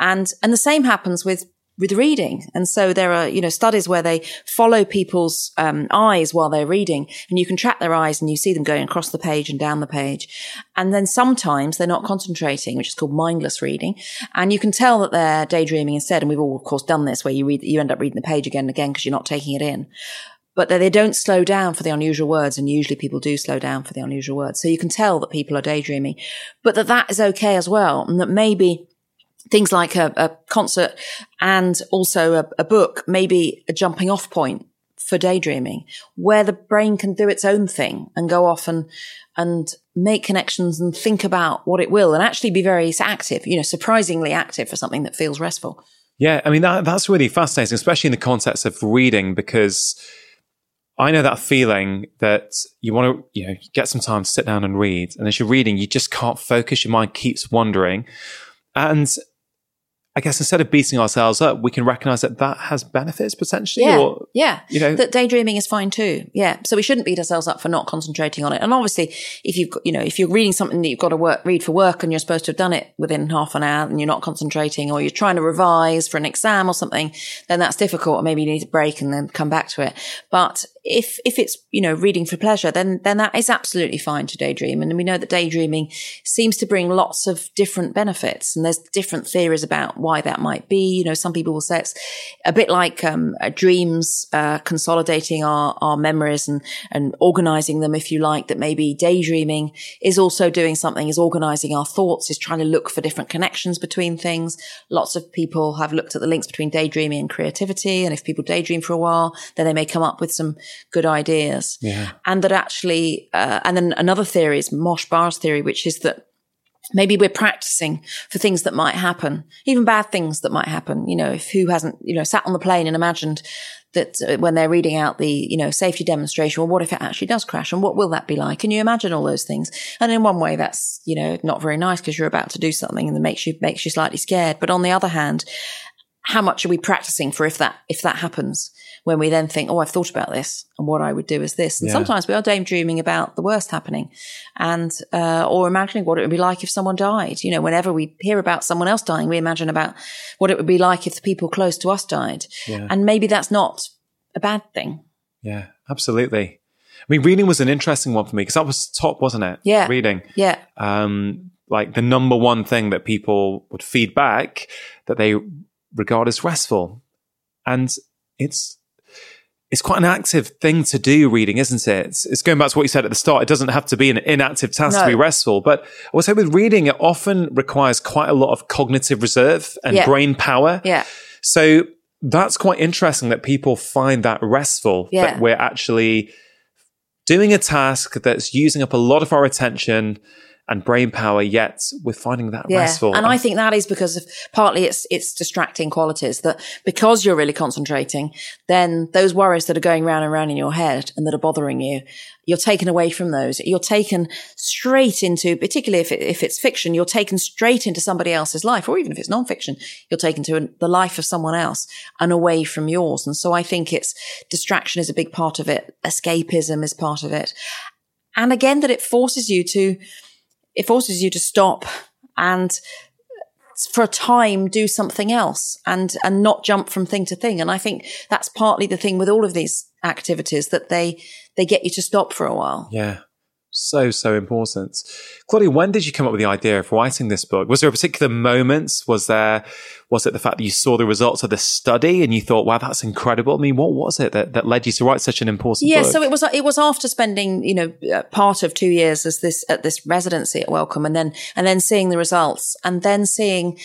And, and the same happens with with reading. And so there are, you know, studies where they follow people's um, eyes while they're reading and you can track their eyes and you see them going across the page and down the page. And then sometimes they're not concentrating, which is called mindless reading. And you can tell that they're daydreaming instead. And we've all, of course, done this where you read, you end up reading the page again and again because you're not taking it in. But they don't slow down for the unusual words. And usually people do slow down for the unusual words. So you can tell that people are daydreaming, but that that is okay as well. And that maybe things like a, a concert and also a, a book, maybe a jumping off point for daydreaming where the brain can do its own thing and go off and and make connections and think about what it will and actually be very active you know surprisingly active for something that feels restful. Yeah i mean that, that's really fascinating especially in the context of reading because i know that feeling that you want to you know get some time to sit down and read and as you're reading you just can't focus your mind keeps wandering. And I guess instead of beating ourselves up, we can recognize that that has benefits potentially. Yeah, or, yeah. You know, that daydreaming is fine too. Yeah. So we shouldn't beat ourselves up for not concentrating on it. And obviously, if you've, you know, if you're reading something that you've got to work, read for work and you're supposed to have done it within half an hour and you're not concentrating or you're trying to revise for an exam or something, then that's difficult. Or maybe you need a break and then come back to it. But if if it's you know reading for pleasure, then then that is absolutely fine to daydream. And we know that daydreaming seems to bring lots of different benefits, and there's different theories about why that might be. You know, some people will say it's a bit like um, uh, dreams uh, consolidating our our memories and and organizing them, if you like. That maybe daydreaming is also doing something, is organizing our thoughts, is trying to look for different connections between things. Lots of people have looked at the links between daydreaming and creativity, and if people daydream for a while, then they may come up with some good ideas. Yeah. And that actually, uh, and then another theory is Moshe Bar's theory, which is that maybe we're practicing for things that might happen, even bad things that might happen. You know, if who hasn't, you know, sat on the plane and imagined that uh, when they're reading out the, you know, safety demonstration, well, what if it actually does crash and what will that be like? Can you imagine all those things? And in one way, that's, you know, not very nice because you're about to do something and that makes you, makes you slightly scared. But on the other hand, how much are we practicing for if that, if that happens? When we then think, oh, I've thought about this and what I would do is this. And yeah. sometimes we are daydreaming about the worst happening and, uh, or imagining what it would be like if someone died. You know, whenever we hear about someone else dying, we imagine about what it would be like if the people close to us died. Yeah. And maybe that's not a bad thing. Yeah, absolutely. I mean, reading was an interesting one for me because that was top, wasn't it? Yeah. Reading. Yeah. Um, like the number one thing that people would feed back that they regard as restful. And it's it's quite an active thing to do reading, isn't it? It's, it's, going back to what you said at the start. It doesn't have to be an inactive task no. to be restful, but I would say with reading, it often requires quite a lot of cognitive reserve and yeah. brain power. Yeah. So that's quite interesting that people find that restful, yeah. that we're actually doing a task that's using up a lot of our attention and brain power, yet we're finding that yeah. restful. And I think that is because of partly it's it's distracting qualities that because you're really concentrating, then those worries that are going round and round in your head and that are bothering you, you're taken away from those. You're taken straight into, particularly if it, if it's fiction, you're taken straight into somebody else's life, or even if it's nonfiction, you're taken to a, the life of someone else and away from yours. And so I think it's distraction is a big part of it. Escapism is part of it. And again, that it forces you to, it forces you to stop and for a time do something else and and not jump from thing to thing. And i think that's partly the thing with all of these activities that they they get you to stop for a while. Yeah so so important. Claudia when did you come up with the idea of writing this book? Was there a particular moment? Was there was it the fact that you saw the results of the study and you thought wow that's incredible i mean what was it that, that led you to write such an important yeah book? so it was it was after spending you know part of two years as this at this residency at wellcome and then and then seeing the results and then seeing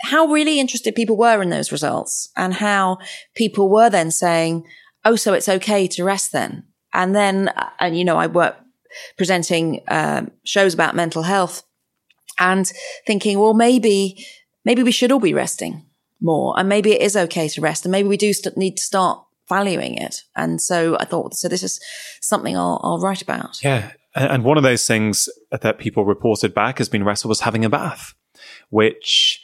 how really interested people were in those results and how people were then saying oh so it's okay to rest then. And then uh, and you know i work presenting uh, shows about mental health and thinking, well, maybe, maybe we should all be resting more and maybe it is okay to rest and maybe we do st- need to start valuing it. And so I thought, so this is something I'll, I'll write about. Yeah. And one of those things that people reported back has been wrestled was having a bath, which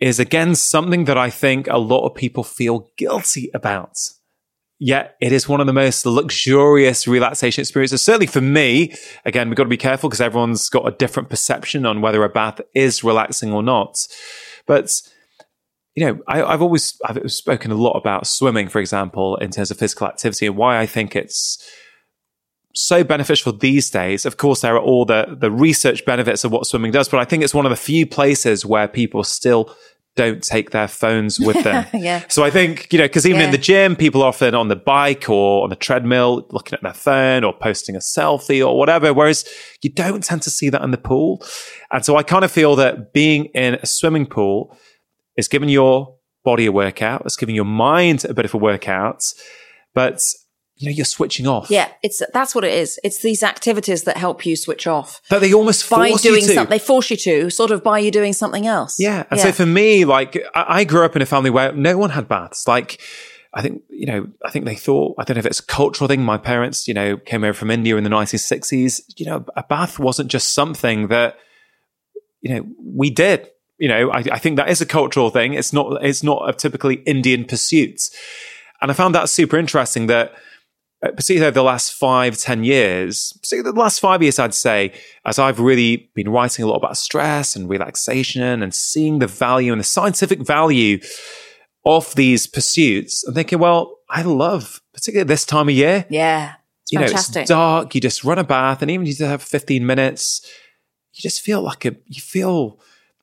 is again something that I think a lot of people feel guilty about. Yet it is one of the most luxurious relaxation experiences. Certainly for me, again, we've got to be careful because everyone's got a different perception on whether a bath is relaxing or not. But you know, I, have always I've spoken a lot about swimming, for example, in terms of physical activity and why I think it's so beneficial these days. Of course, there are all the the research benefits of what swimming does, but I think it's one of the few places where people still don't take their phones with them. [laughs] yeah. So I think, you know, because even Yeah. in the gym, people are often on the bike or on the treadmill looking at their phone or posting a selfie or whatever, whereas you don't tend to see that in the pool. And so I kind of feel that being in a swimming pool is giving your body a workout, it's giving your mind a bit of a workout, but you know, you're switching off. Yeah, it's that's what it is. It's these activities that help you switch off That they almost by force doing you to. something. They force you to, sort of by you doing something else. Yeah. And so for me, like I, I grew up in a family where no one had baths. Like I think, you know, I think they thought, I don't know if it's a cultural thing. My parents, you know, came over from India in the 1960s. You know, a bath wasn't just something that, you know, we did. You know, I, I think that is a cultural thing. It's not, it's not a typically Indian pursuit. And I found that super interesting that, Uh, particularly over the last five, ten years, particularly the last five years, I'd say, as I've really been writing a lot about stress and relaxation and seeing the value and the scientific value of these pursuits, I'm thinking, well, I love, particularly this time of year, yeah, it's you know, fantastic. it's dark, you just run a bath, and even if you just have 15 minutes, you just feel like a, you feel,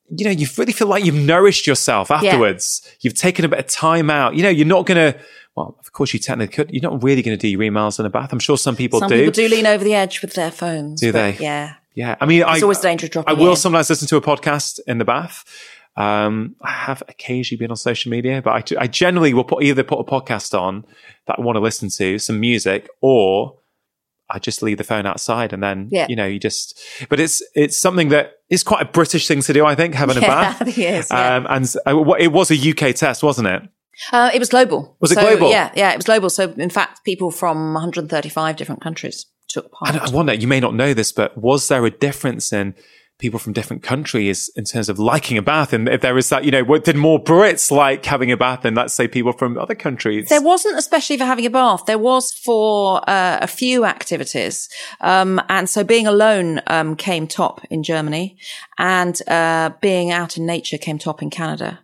you know, you really feel like you've nourished yourself afterwards. You've taken a bit of time out. You know, you're not going to, well, of course you technically could. You're not really going to do your emails in a bath. I'm sure some people do. Some do. people do lean over the edge with their phones. Do they? Yeah. Yeah. I mean, I, It's always dangerous I dropping will in. sometimes listen to a podcast in the bath. Um, I have occasionally been on social media, but I, I generally will put either put a podcast on that I want to listen to, some music, or I just leave the phone outside and then, Yeah. you know, you just, but it's, it's something that is quite a British thing to do, I think, having a [laughs] bath. [laughs] I think yeah. Um, and uh, it was a UK test, wasn't it? Uh, it was global. Was it So, global? Yeah, yeah, it was global. So in fact, people from 135 different countries took part. And I wonder, you may not know this, but was there a difference in people from different countries in terms of liking a bath? And if there is that, you know, did more Brits like having a bath than, let's say, people from other countries? There wasn't especially for having a bath. There was for uh, a few activities, um, and so being alone um, came top in Germany, and uh, being out in nature came top in Canada.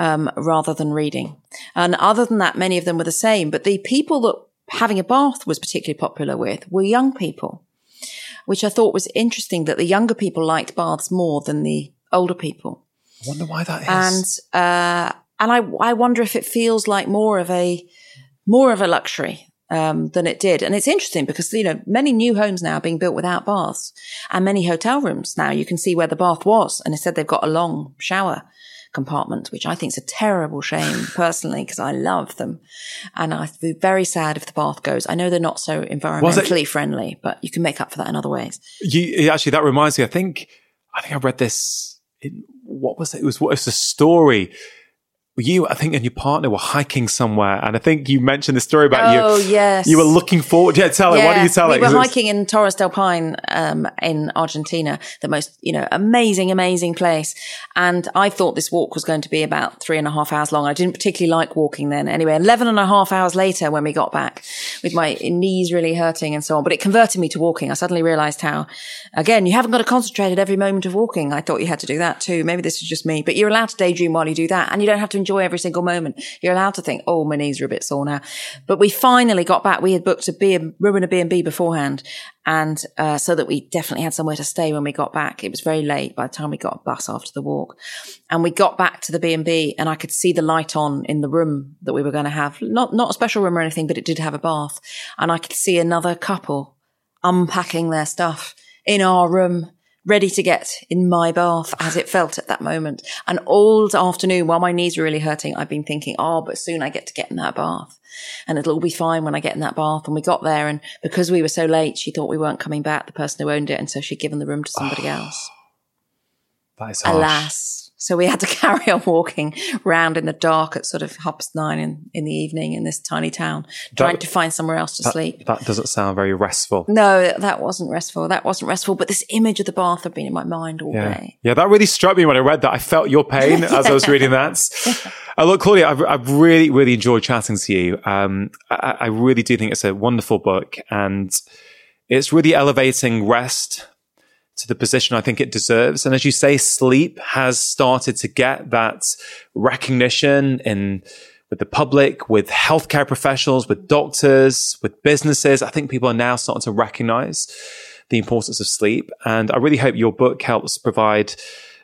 Um, rather than reading, and other than that, many of them were the same. But the people that having a bath was particularly popular with were young people, which I thought was interesting. That the younger people liked baths more than the older people I wonder why that is. and uh, and I I wonder if it feels like more of a more of a luxury um, than it did. And it's interesting because you know many new homes now are being built without baths, and many hotel rooms now you can see where the bath was, and instead they've got a long shower compartment, which I think is a terrible shame personally because I love them, and I'd be very sad if the bath goes. I know they're not so environmentally friendly, but you can make up for that in other ways. you, actually, that reminds me, I think, I think I read this in, what was it? It was, what was the story? You, I think, and your partner were hiking somewhere, and I think you mentioned the story about Oh, you. Oh yes. You were looking forward. Yeah, tell it. Why don't you tell we it? were 'Cause it's- hiking in Torres del Paine um, in Argentina, the most, you know, amazing, amazing place. And I thought this walk was going to be about three and a half hours long. I didn't particularly like walking then. Anyway, 11 and a half hours later when we got back with my knees really hurting and so on, but it converted me to walking. I suddenly realized how, again, you haven't got to concentrate at every moment of walking. I thought you had to do that too. Maybe this is just me, but you're allowed to daydream while you do that and you don't have to enjoy every single moment. You're allowed to think, oh, my knees are a bit sore now. But we finally got back. We had booked a B, room in a B&B beforehand. And, uh, so that we definitely had somewhere to stay when we got back. It was very late by the time we got a bus after the walk. And we got back to the B&B and I could see the light on in the room that we were going to have. Not, not a special room or anything, but it did have a bath. And I could see another couple unpacking their stuff in our room, ready to get in my bath as it felt at that moment. And all afternoon, while my knees were really hurting, I've been thinking, oh, but soon I get to get in that bath. And it'll all be fine when I get in that bath. And we got there, and because we were so late, she thought we weren't coming back, the person who owned it. And so she'd given the room to somebody ah. else. that is harsh. Alas. So we had to [laughs] carry on walking around in the dark at sort of half past nine in, in the evening in this tiny town, trying That- to find somewhere else to That, sleep. that doesn't sound very restful. No, that wasn't restful. That wasn't restful. But this image of the bath had been in my mind all Yeah. day. Yeah, that really struck me when I read that. I felt your pain [laughs] as I was reading that. Uh, look, Claudia, I've, I've really, really enjoyed chatting to you. Um, I, I really do think it's a wonderful book and it's really elevating rest to the position I think it deserves. And as you say, sleep has started to get that recognition in with the public, with healthcare professionals, with doctors, with businesses. I think people are now starting to recognize the importance of sleep. And I really hope your book helps provide,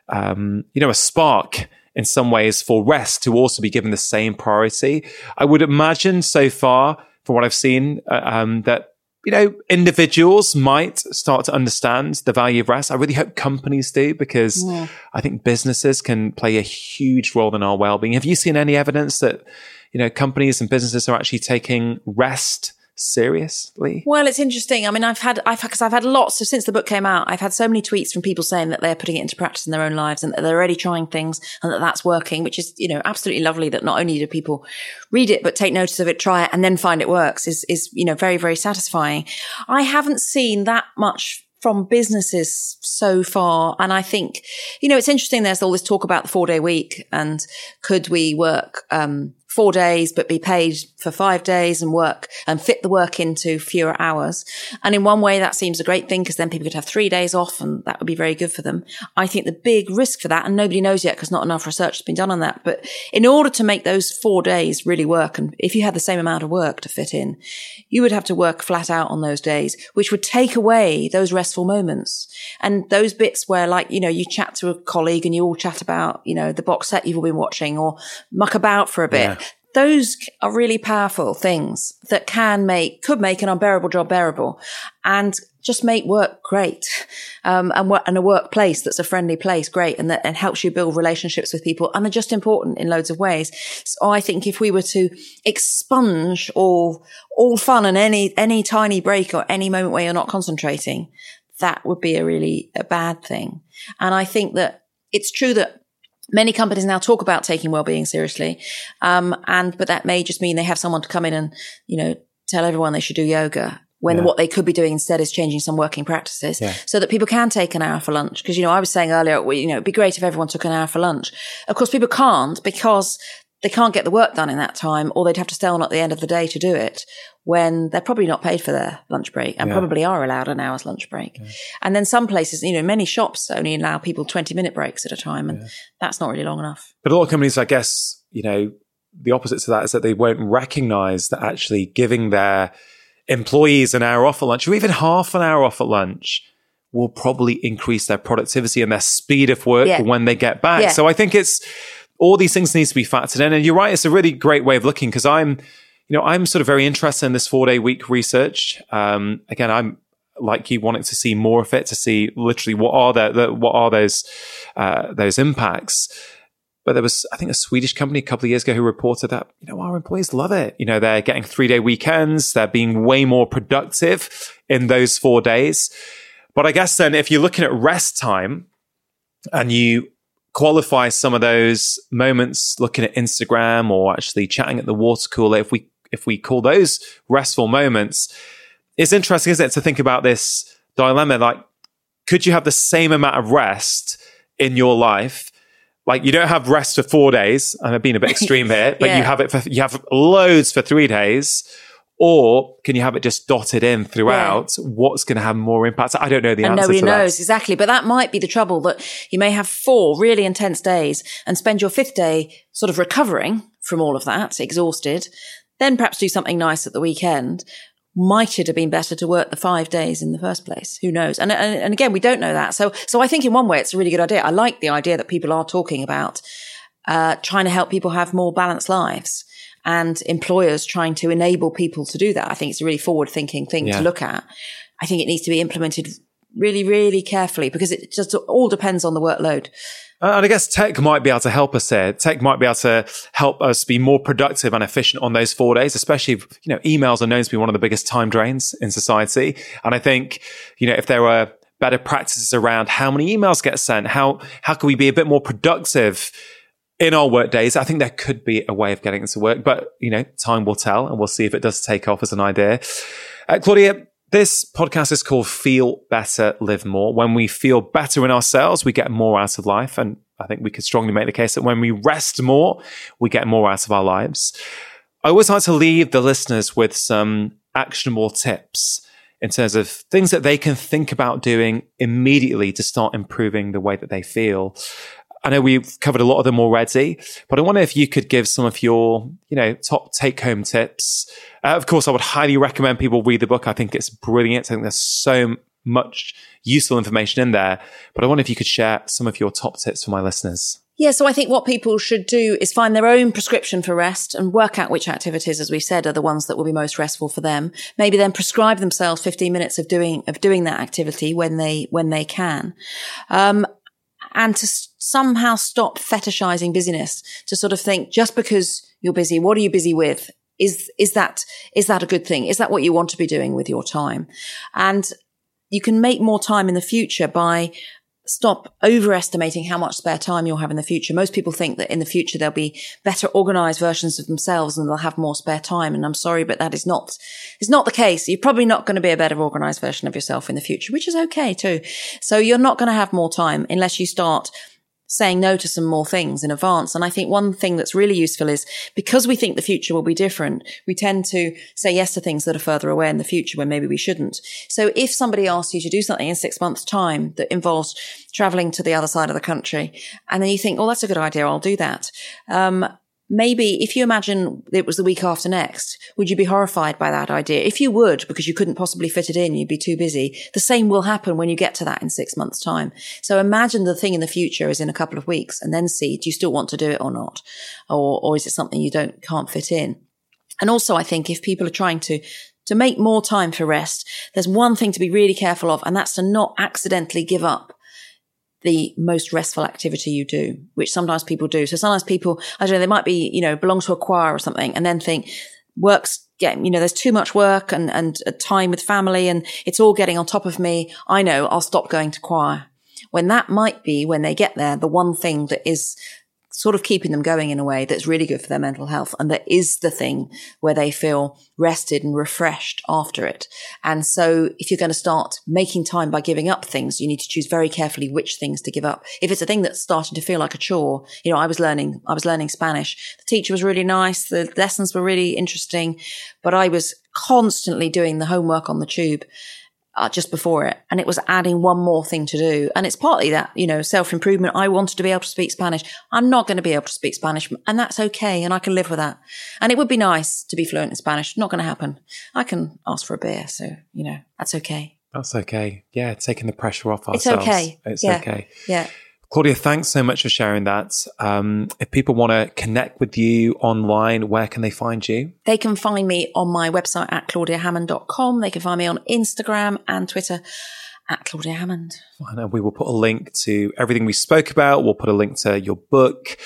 um, you know, a spark in some ways for rest to also be given the same priority. I would imagine so far, from what I've seen, uh, um, that you know, individuals might start to understand the value of rest. I really hope companies do because I think businesses can play a huge role in our well-being. Have you seen any evidence that, you know, companies and businesses are actually taking rest seriously? Well, it's interesting. I mean, I've had, I've, because I've had lots of, since the book came out, I've had so many tweets from people saying that they're putting it into practice in their own lives and that they're already trying things and that that's working, which is, you know, absolutely lovely that not only do people read it, but take notice of it, try it and then find it works is, is, you know, very, very satisfying. I haven't seen that much from businesses so far. And I think, you know, it's interesting. There's all this talk about the four day week and could we work, um, four days, but be paid for five days and work and fit the work into fewer hours. And in one way, that seems a great thing because then people could have three days off and that would be very good for them. I think the big risk for that, and nobody knows yet because not enough research has been done on that. But in order to make those four days really work, and if you had the same amount of work to fit in, you would have to work flat out on those days, which would take away those restful moments. And those bits where like, you know, you chat to a colleague and you all chat about, you know, the box set you've all been watching or muck about for a bit. Yeah. Those are really powerful things that can make, could make an unbearable job bearable and just make work great. Um, and, wo- and a workplace that's a friendly place, great. And that and helps you build relationships with people and they're just important in loads of ways. So I think if we were to expunge all, all fun and any, any tiny break or any moment where you're not concentrating, that would be a really a bad thing. And I think that it's true that many companies now talk about taking well-being seriously. Um, and, but that may just mean they have someone to come in and, you know, tell everyone they should do yoga when Yeah. what they could be doing instead is changing some working practices Yeah. so that people can take an hour for lunch. Because, you know, I was saying earlier, you know, it'd be great if everyone took an hour for lunch. Of course, people can't because they can't get the work done in that time or they'd have to stay on at the end of the day to do it when they're probably not paid for their lunch break and Yeah. probably are allowed an hour's lunch break. And then some places, you know, many shops only allow people 20 minute breaks at a time and that's not really long enough. But a lot of companies, I guess, you know, the opposite to that is that they won't recognize that actually giving their employees an hour off at lunch or even half an hour off at lunch will probably increase their productivity and their speed of work Yeah. when they get back. Yeah. So I think it's all these things need to be factored in. And you're right, it's a really great way of looking because I'm, you know, I'm sort of very interested in this four day week research. Um, again, I'm like you wanting to see more of it to see literally what are the, the what are those uh, those impacts. But there was, I think, a Swedish company a couple of years ago who reported that, you know, our employees love it. You know, they're getting three day weekends. They're being way more productive in those four days. But I guess then if you're looking at rest time and you qualify some of those moments looking at Instagram or actually chatting at the water cooler, if we, if we call those restful moments, it's interesting, isn't it, to think about this dilemma? Like, could you have the same amount of rest in your life? Like you don't have rest for four days. I'm being a bit extreme here, but [laughs] Yeah. you have it for you have loads for three days. Or can you have it just dotted in throughout? What's going to have more impact? I don't know the and answer nobody to that. knows exactly. But that might be the trouble that you may have four really intense days and spend your fifth day sort of recovering from all of that, exhausted, then perhaps do something nice at the weekend. Might it have been better to work the five days in the first place? Who knows? And, and, and again, we don't know that. So, so I think in one way, it's a really good idea. I like the idea that people are talking about, uh, trying to help people have more balanced lives and employers trying to enable people to do that. I think it's a really forward thinking thing Yeah. to look at. I think it needs to be implemented really, really carefully because it just all depends on the workload. Uh, And I guess tech might be able to help us here. Tech might be able to help us be more productive and efficient on those four days, especially if, you know, emails are known to be one of the biggest time drains in society. And I think, you know, if there were better practices around how many emails get sent, how how can we be a bit more productive in our work days. I think there could be a way of getting it to work, but you know, time will tell, and we'll see if it does take off as an idea. Uh, Claudia, this podcast is called Feel Better, Live More. When we feel better in ourselves, we get more out of life, and I think we could strongly make the case that when we rest more, we get more out of our lives. I always like to leave the listeners with some actionable tips in terms of things that they can think about doing immediately to start improving the way that they feel. I know we've covered a lot of them already, but I wonder if you could give some of your, you know, top take home tips. Uh, of course, I would highly recommend people read the book. I think it's brilliant. I think there's so much useful information in there, but I wonder if you could share some of your top tips for my listeners. Yeah, so I think what people should do is find their own prescription for rest and work out which activities, as we said, are the ones that will be most restful for them. Maybe then prescribe themselves 15 minutes of doing, of doing that activity when they, when they can. Um, and to somehow stop fetishizing busyness to sort of think just because you're busy, what are you busy with? Is, is that, is that a good thing? Is that what you want to be doing with your time? And you can make more time in the future by stop overestimating how much spare time you'll have in the future. Most people think that in the future there'll be better organized versions of themselves and they'll have more spare time. And I'm sorry, but that is not, is not the case. You're probably not going to be a better organized version of yourself in the future, which is okay too. So you're not going to have more time unless you start saying no to some more things in advance. And I think one thing that's really useful is because we think the future will be different, we tend to say yes to things that are further away in the future when maybe we shouldn't. So if somebody asks you to do something in six months time that involves traveling to the other side of the country, and then you think, oh, that's a good idea. I'll do that. Um, maybe if you imagine it was the week after next, would you be horrified by that idea? If you would, because you couldn't possibly fit it in, you'd be too busy. The same will happen when you get to that in six months time. So imagine the thing in the future is in a couple of weeks and then see, do you still want to do it or not? Or, or is it something you don't, can't fit in? And also, I think if people are trying to to make more time for rest, there's one thing to be really careful of, and that's to not accidentally give up the most restful activity you do, which sometimes people do. So sometimes people, I don't know, they might be, you know, belong to a choir or something and then think work's getting, you know, there's too much work and, and uh, time with family and it's all getting on top of me. I know I'll stop going to choir when that might be when they get there, the one thing that is sort of keeping them going in a way that's really good for their mental health. And that is the thing where they feel rested and refreshed after it. And so if you're going to start making time by giving up things, you need to choose very carefully which things to give up. If it's a thing that's starting to feel like a chore, you know, I was learning, I was learning Spanish. The teacher was really nice. The lessons were really interesting, but I was constantly doing the homework on the tube uh, just before it. And it was adding one more thing to do. And it's partly that, you know, self improvement. I wanted to be able to speak Spanish. I'm not going to be able to speak Spanish and that's okay. And I can live with that. And it would be nice to be fluent in Spanish. Not going to happen. I can ask for a beer. So, you know, that's okay. That's okay. Yeah. Taking the pressure off ourselves. It's okay. It's yeah. okay. Yeah. Claudia, thanks so much for sharing that. Um, if people want to connect with you online, where can they find you? They can find me on my website at claudiahammond.com. They can find me on Instagram and Twitter at Claudia Hammond. And we will put a link to everything we spoke about. We'll put a link to your book.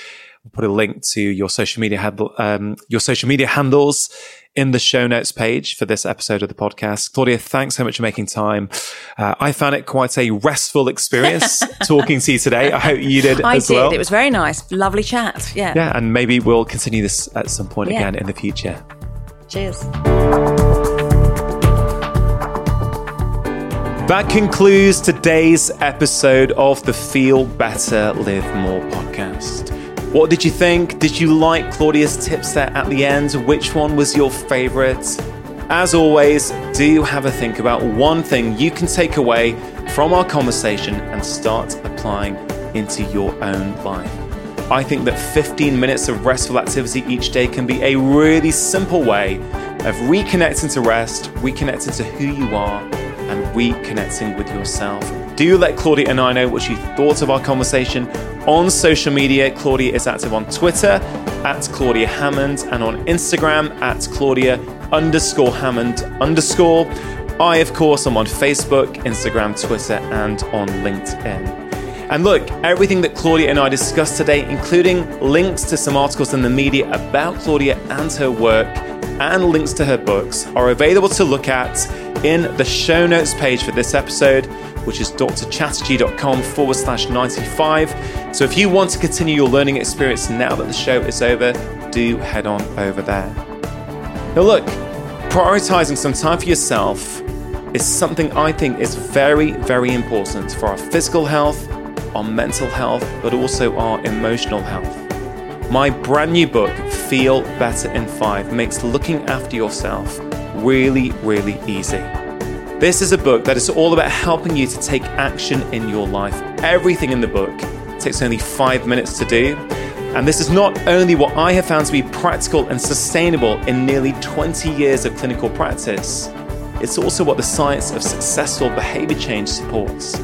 Put a link to your social media handle, um, your social media handles in the show notes page for this episode of the podcast. Claudia, thanks so much for making time. Uh, I found it quite a restful experience [laughs] talking to you today. I hope you did I as did. well. It was very nice. Lovely chat. Yeah. Yeah, and maybe we'll continue this at some point Yeah. again in the future. Cheers. That concludes today's episode of the Feel Better, Live More podcast. What did you think? Did you like Claudia's tips there at the end? Which one was your favorite? As always, do have a think about one thing you can take away from our conversation and start applying into your own life. I think that 15 minutes of restful activity each day can be a really simple way of reconnecting to rest, reconnecting to who you are, and reconnecting with yourself. Do let Claudia and I know what you thought of our conversation on social media. Claudia is active on Twitter at Claudia Hammond and on Instagram at Claudia underscore Hammond underscore. I, of course, am on Facebook, Instagram, Twitter, and on LinkedIn. And look, everything that Claudia and I discussed today, including links to some articles in the media about Claudia and her work, and links to her books, are available to look at in the show notes page for this episode, which is drchatterjee.com forward slash 95. So if you want to continue your learning experience now that the show is over, do head on over there. Now, look, prioritizing some time for yourself is something I think is very, very important for our physical health, our mental health, but also our emotional health. My brand new book, Feel Better in Five, makes looking after yourself really, really easy. This is a book that is all about helping you to take action in your life. Everything in the book takes only five minutes to do. And this is not only what I have found to be practical and sustainable in nearly 20 years of clinical practice, it's also what the science of successful behavior change supports.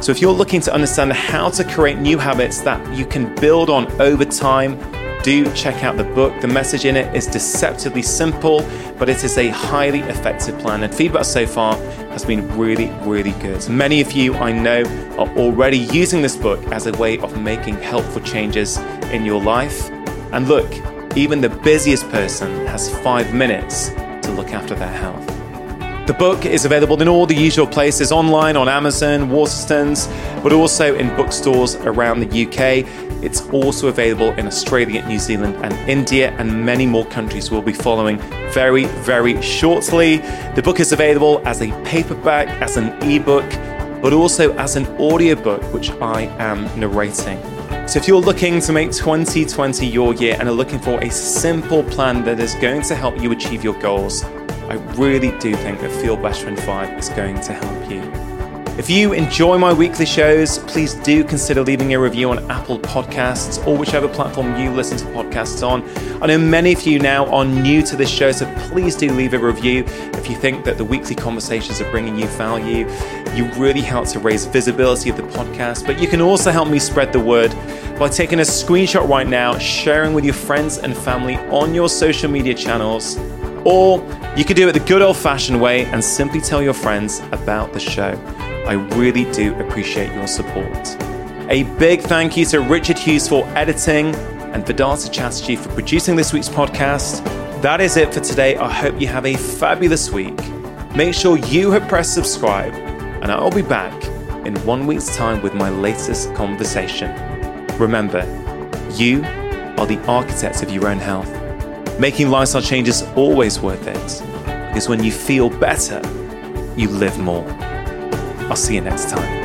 So, if you're looking to understand how to create new habits that you can build on over time, do check out the book. The message in it is deceptively simple, but it is a highly effective plan. And feedback so far has been really, really good. Many of you I know are already using this book as a way of making helpful changes in your life. And look, even the busiest person has five minutes to look after their health. The book is available in all the usual places online on Amazon, Waterstones, but also in bookstores around the UK. It's also available in Australia, New Zealand, and India, and many more countries will be following very, very shortly. The book is available as a paperback, as an ebook, but also as an audiobook, which I am narrating. So, if you're looking to make 2020 your year and are looking for a simple plan that is going to help you achieve your goals, I really do think that Feel Better in 5 is going to help you. If you enjoy my weekly shows, please do consider leaving a review on Apple Podcasts or whichever platform you listen to podcasts on. I know many of you now are new to this show, so please do leave a review if you think that the weekly conversations are bringing you value. You really help to raise visibility of the podcast, but you can also help me spread the word by taking a screenshot right now, sharing with your friends and family on your social media channels or you could do it the good old fashioned way and simply tell your friends about the show. I really do appreciate your support. A big thank you to Richard Hughes for editing and Vedanta Chatterjee for producing this week's podcast. That is it for today. I hope you have a fabulous week. Make sure you have pressed subscribe, and I'll be back in one week's time with my latest conversation. Remember, you are the architects of your own health. Making lifestyle changes always worth it because when you feel better, you live more. I'll see you next time.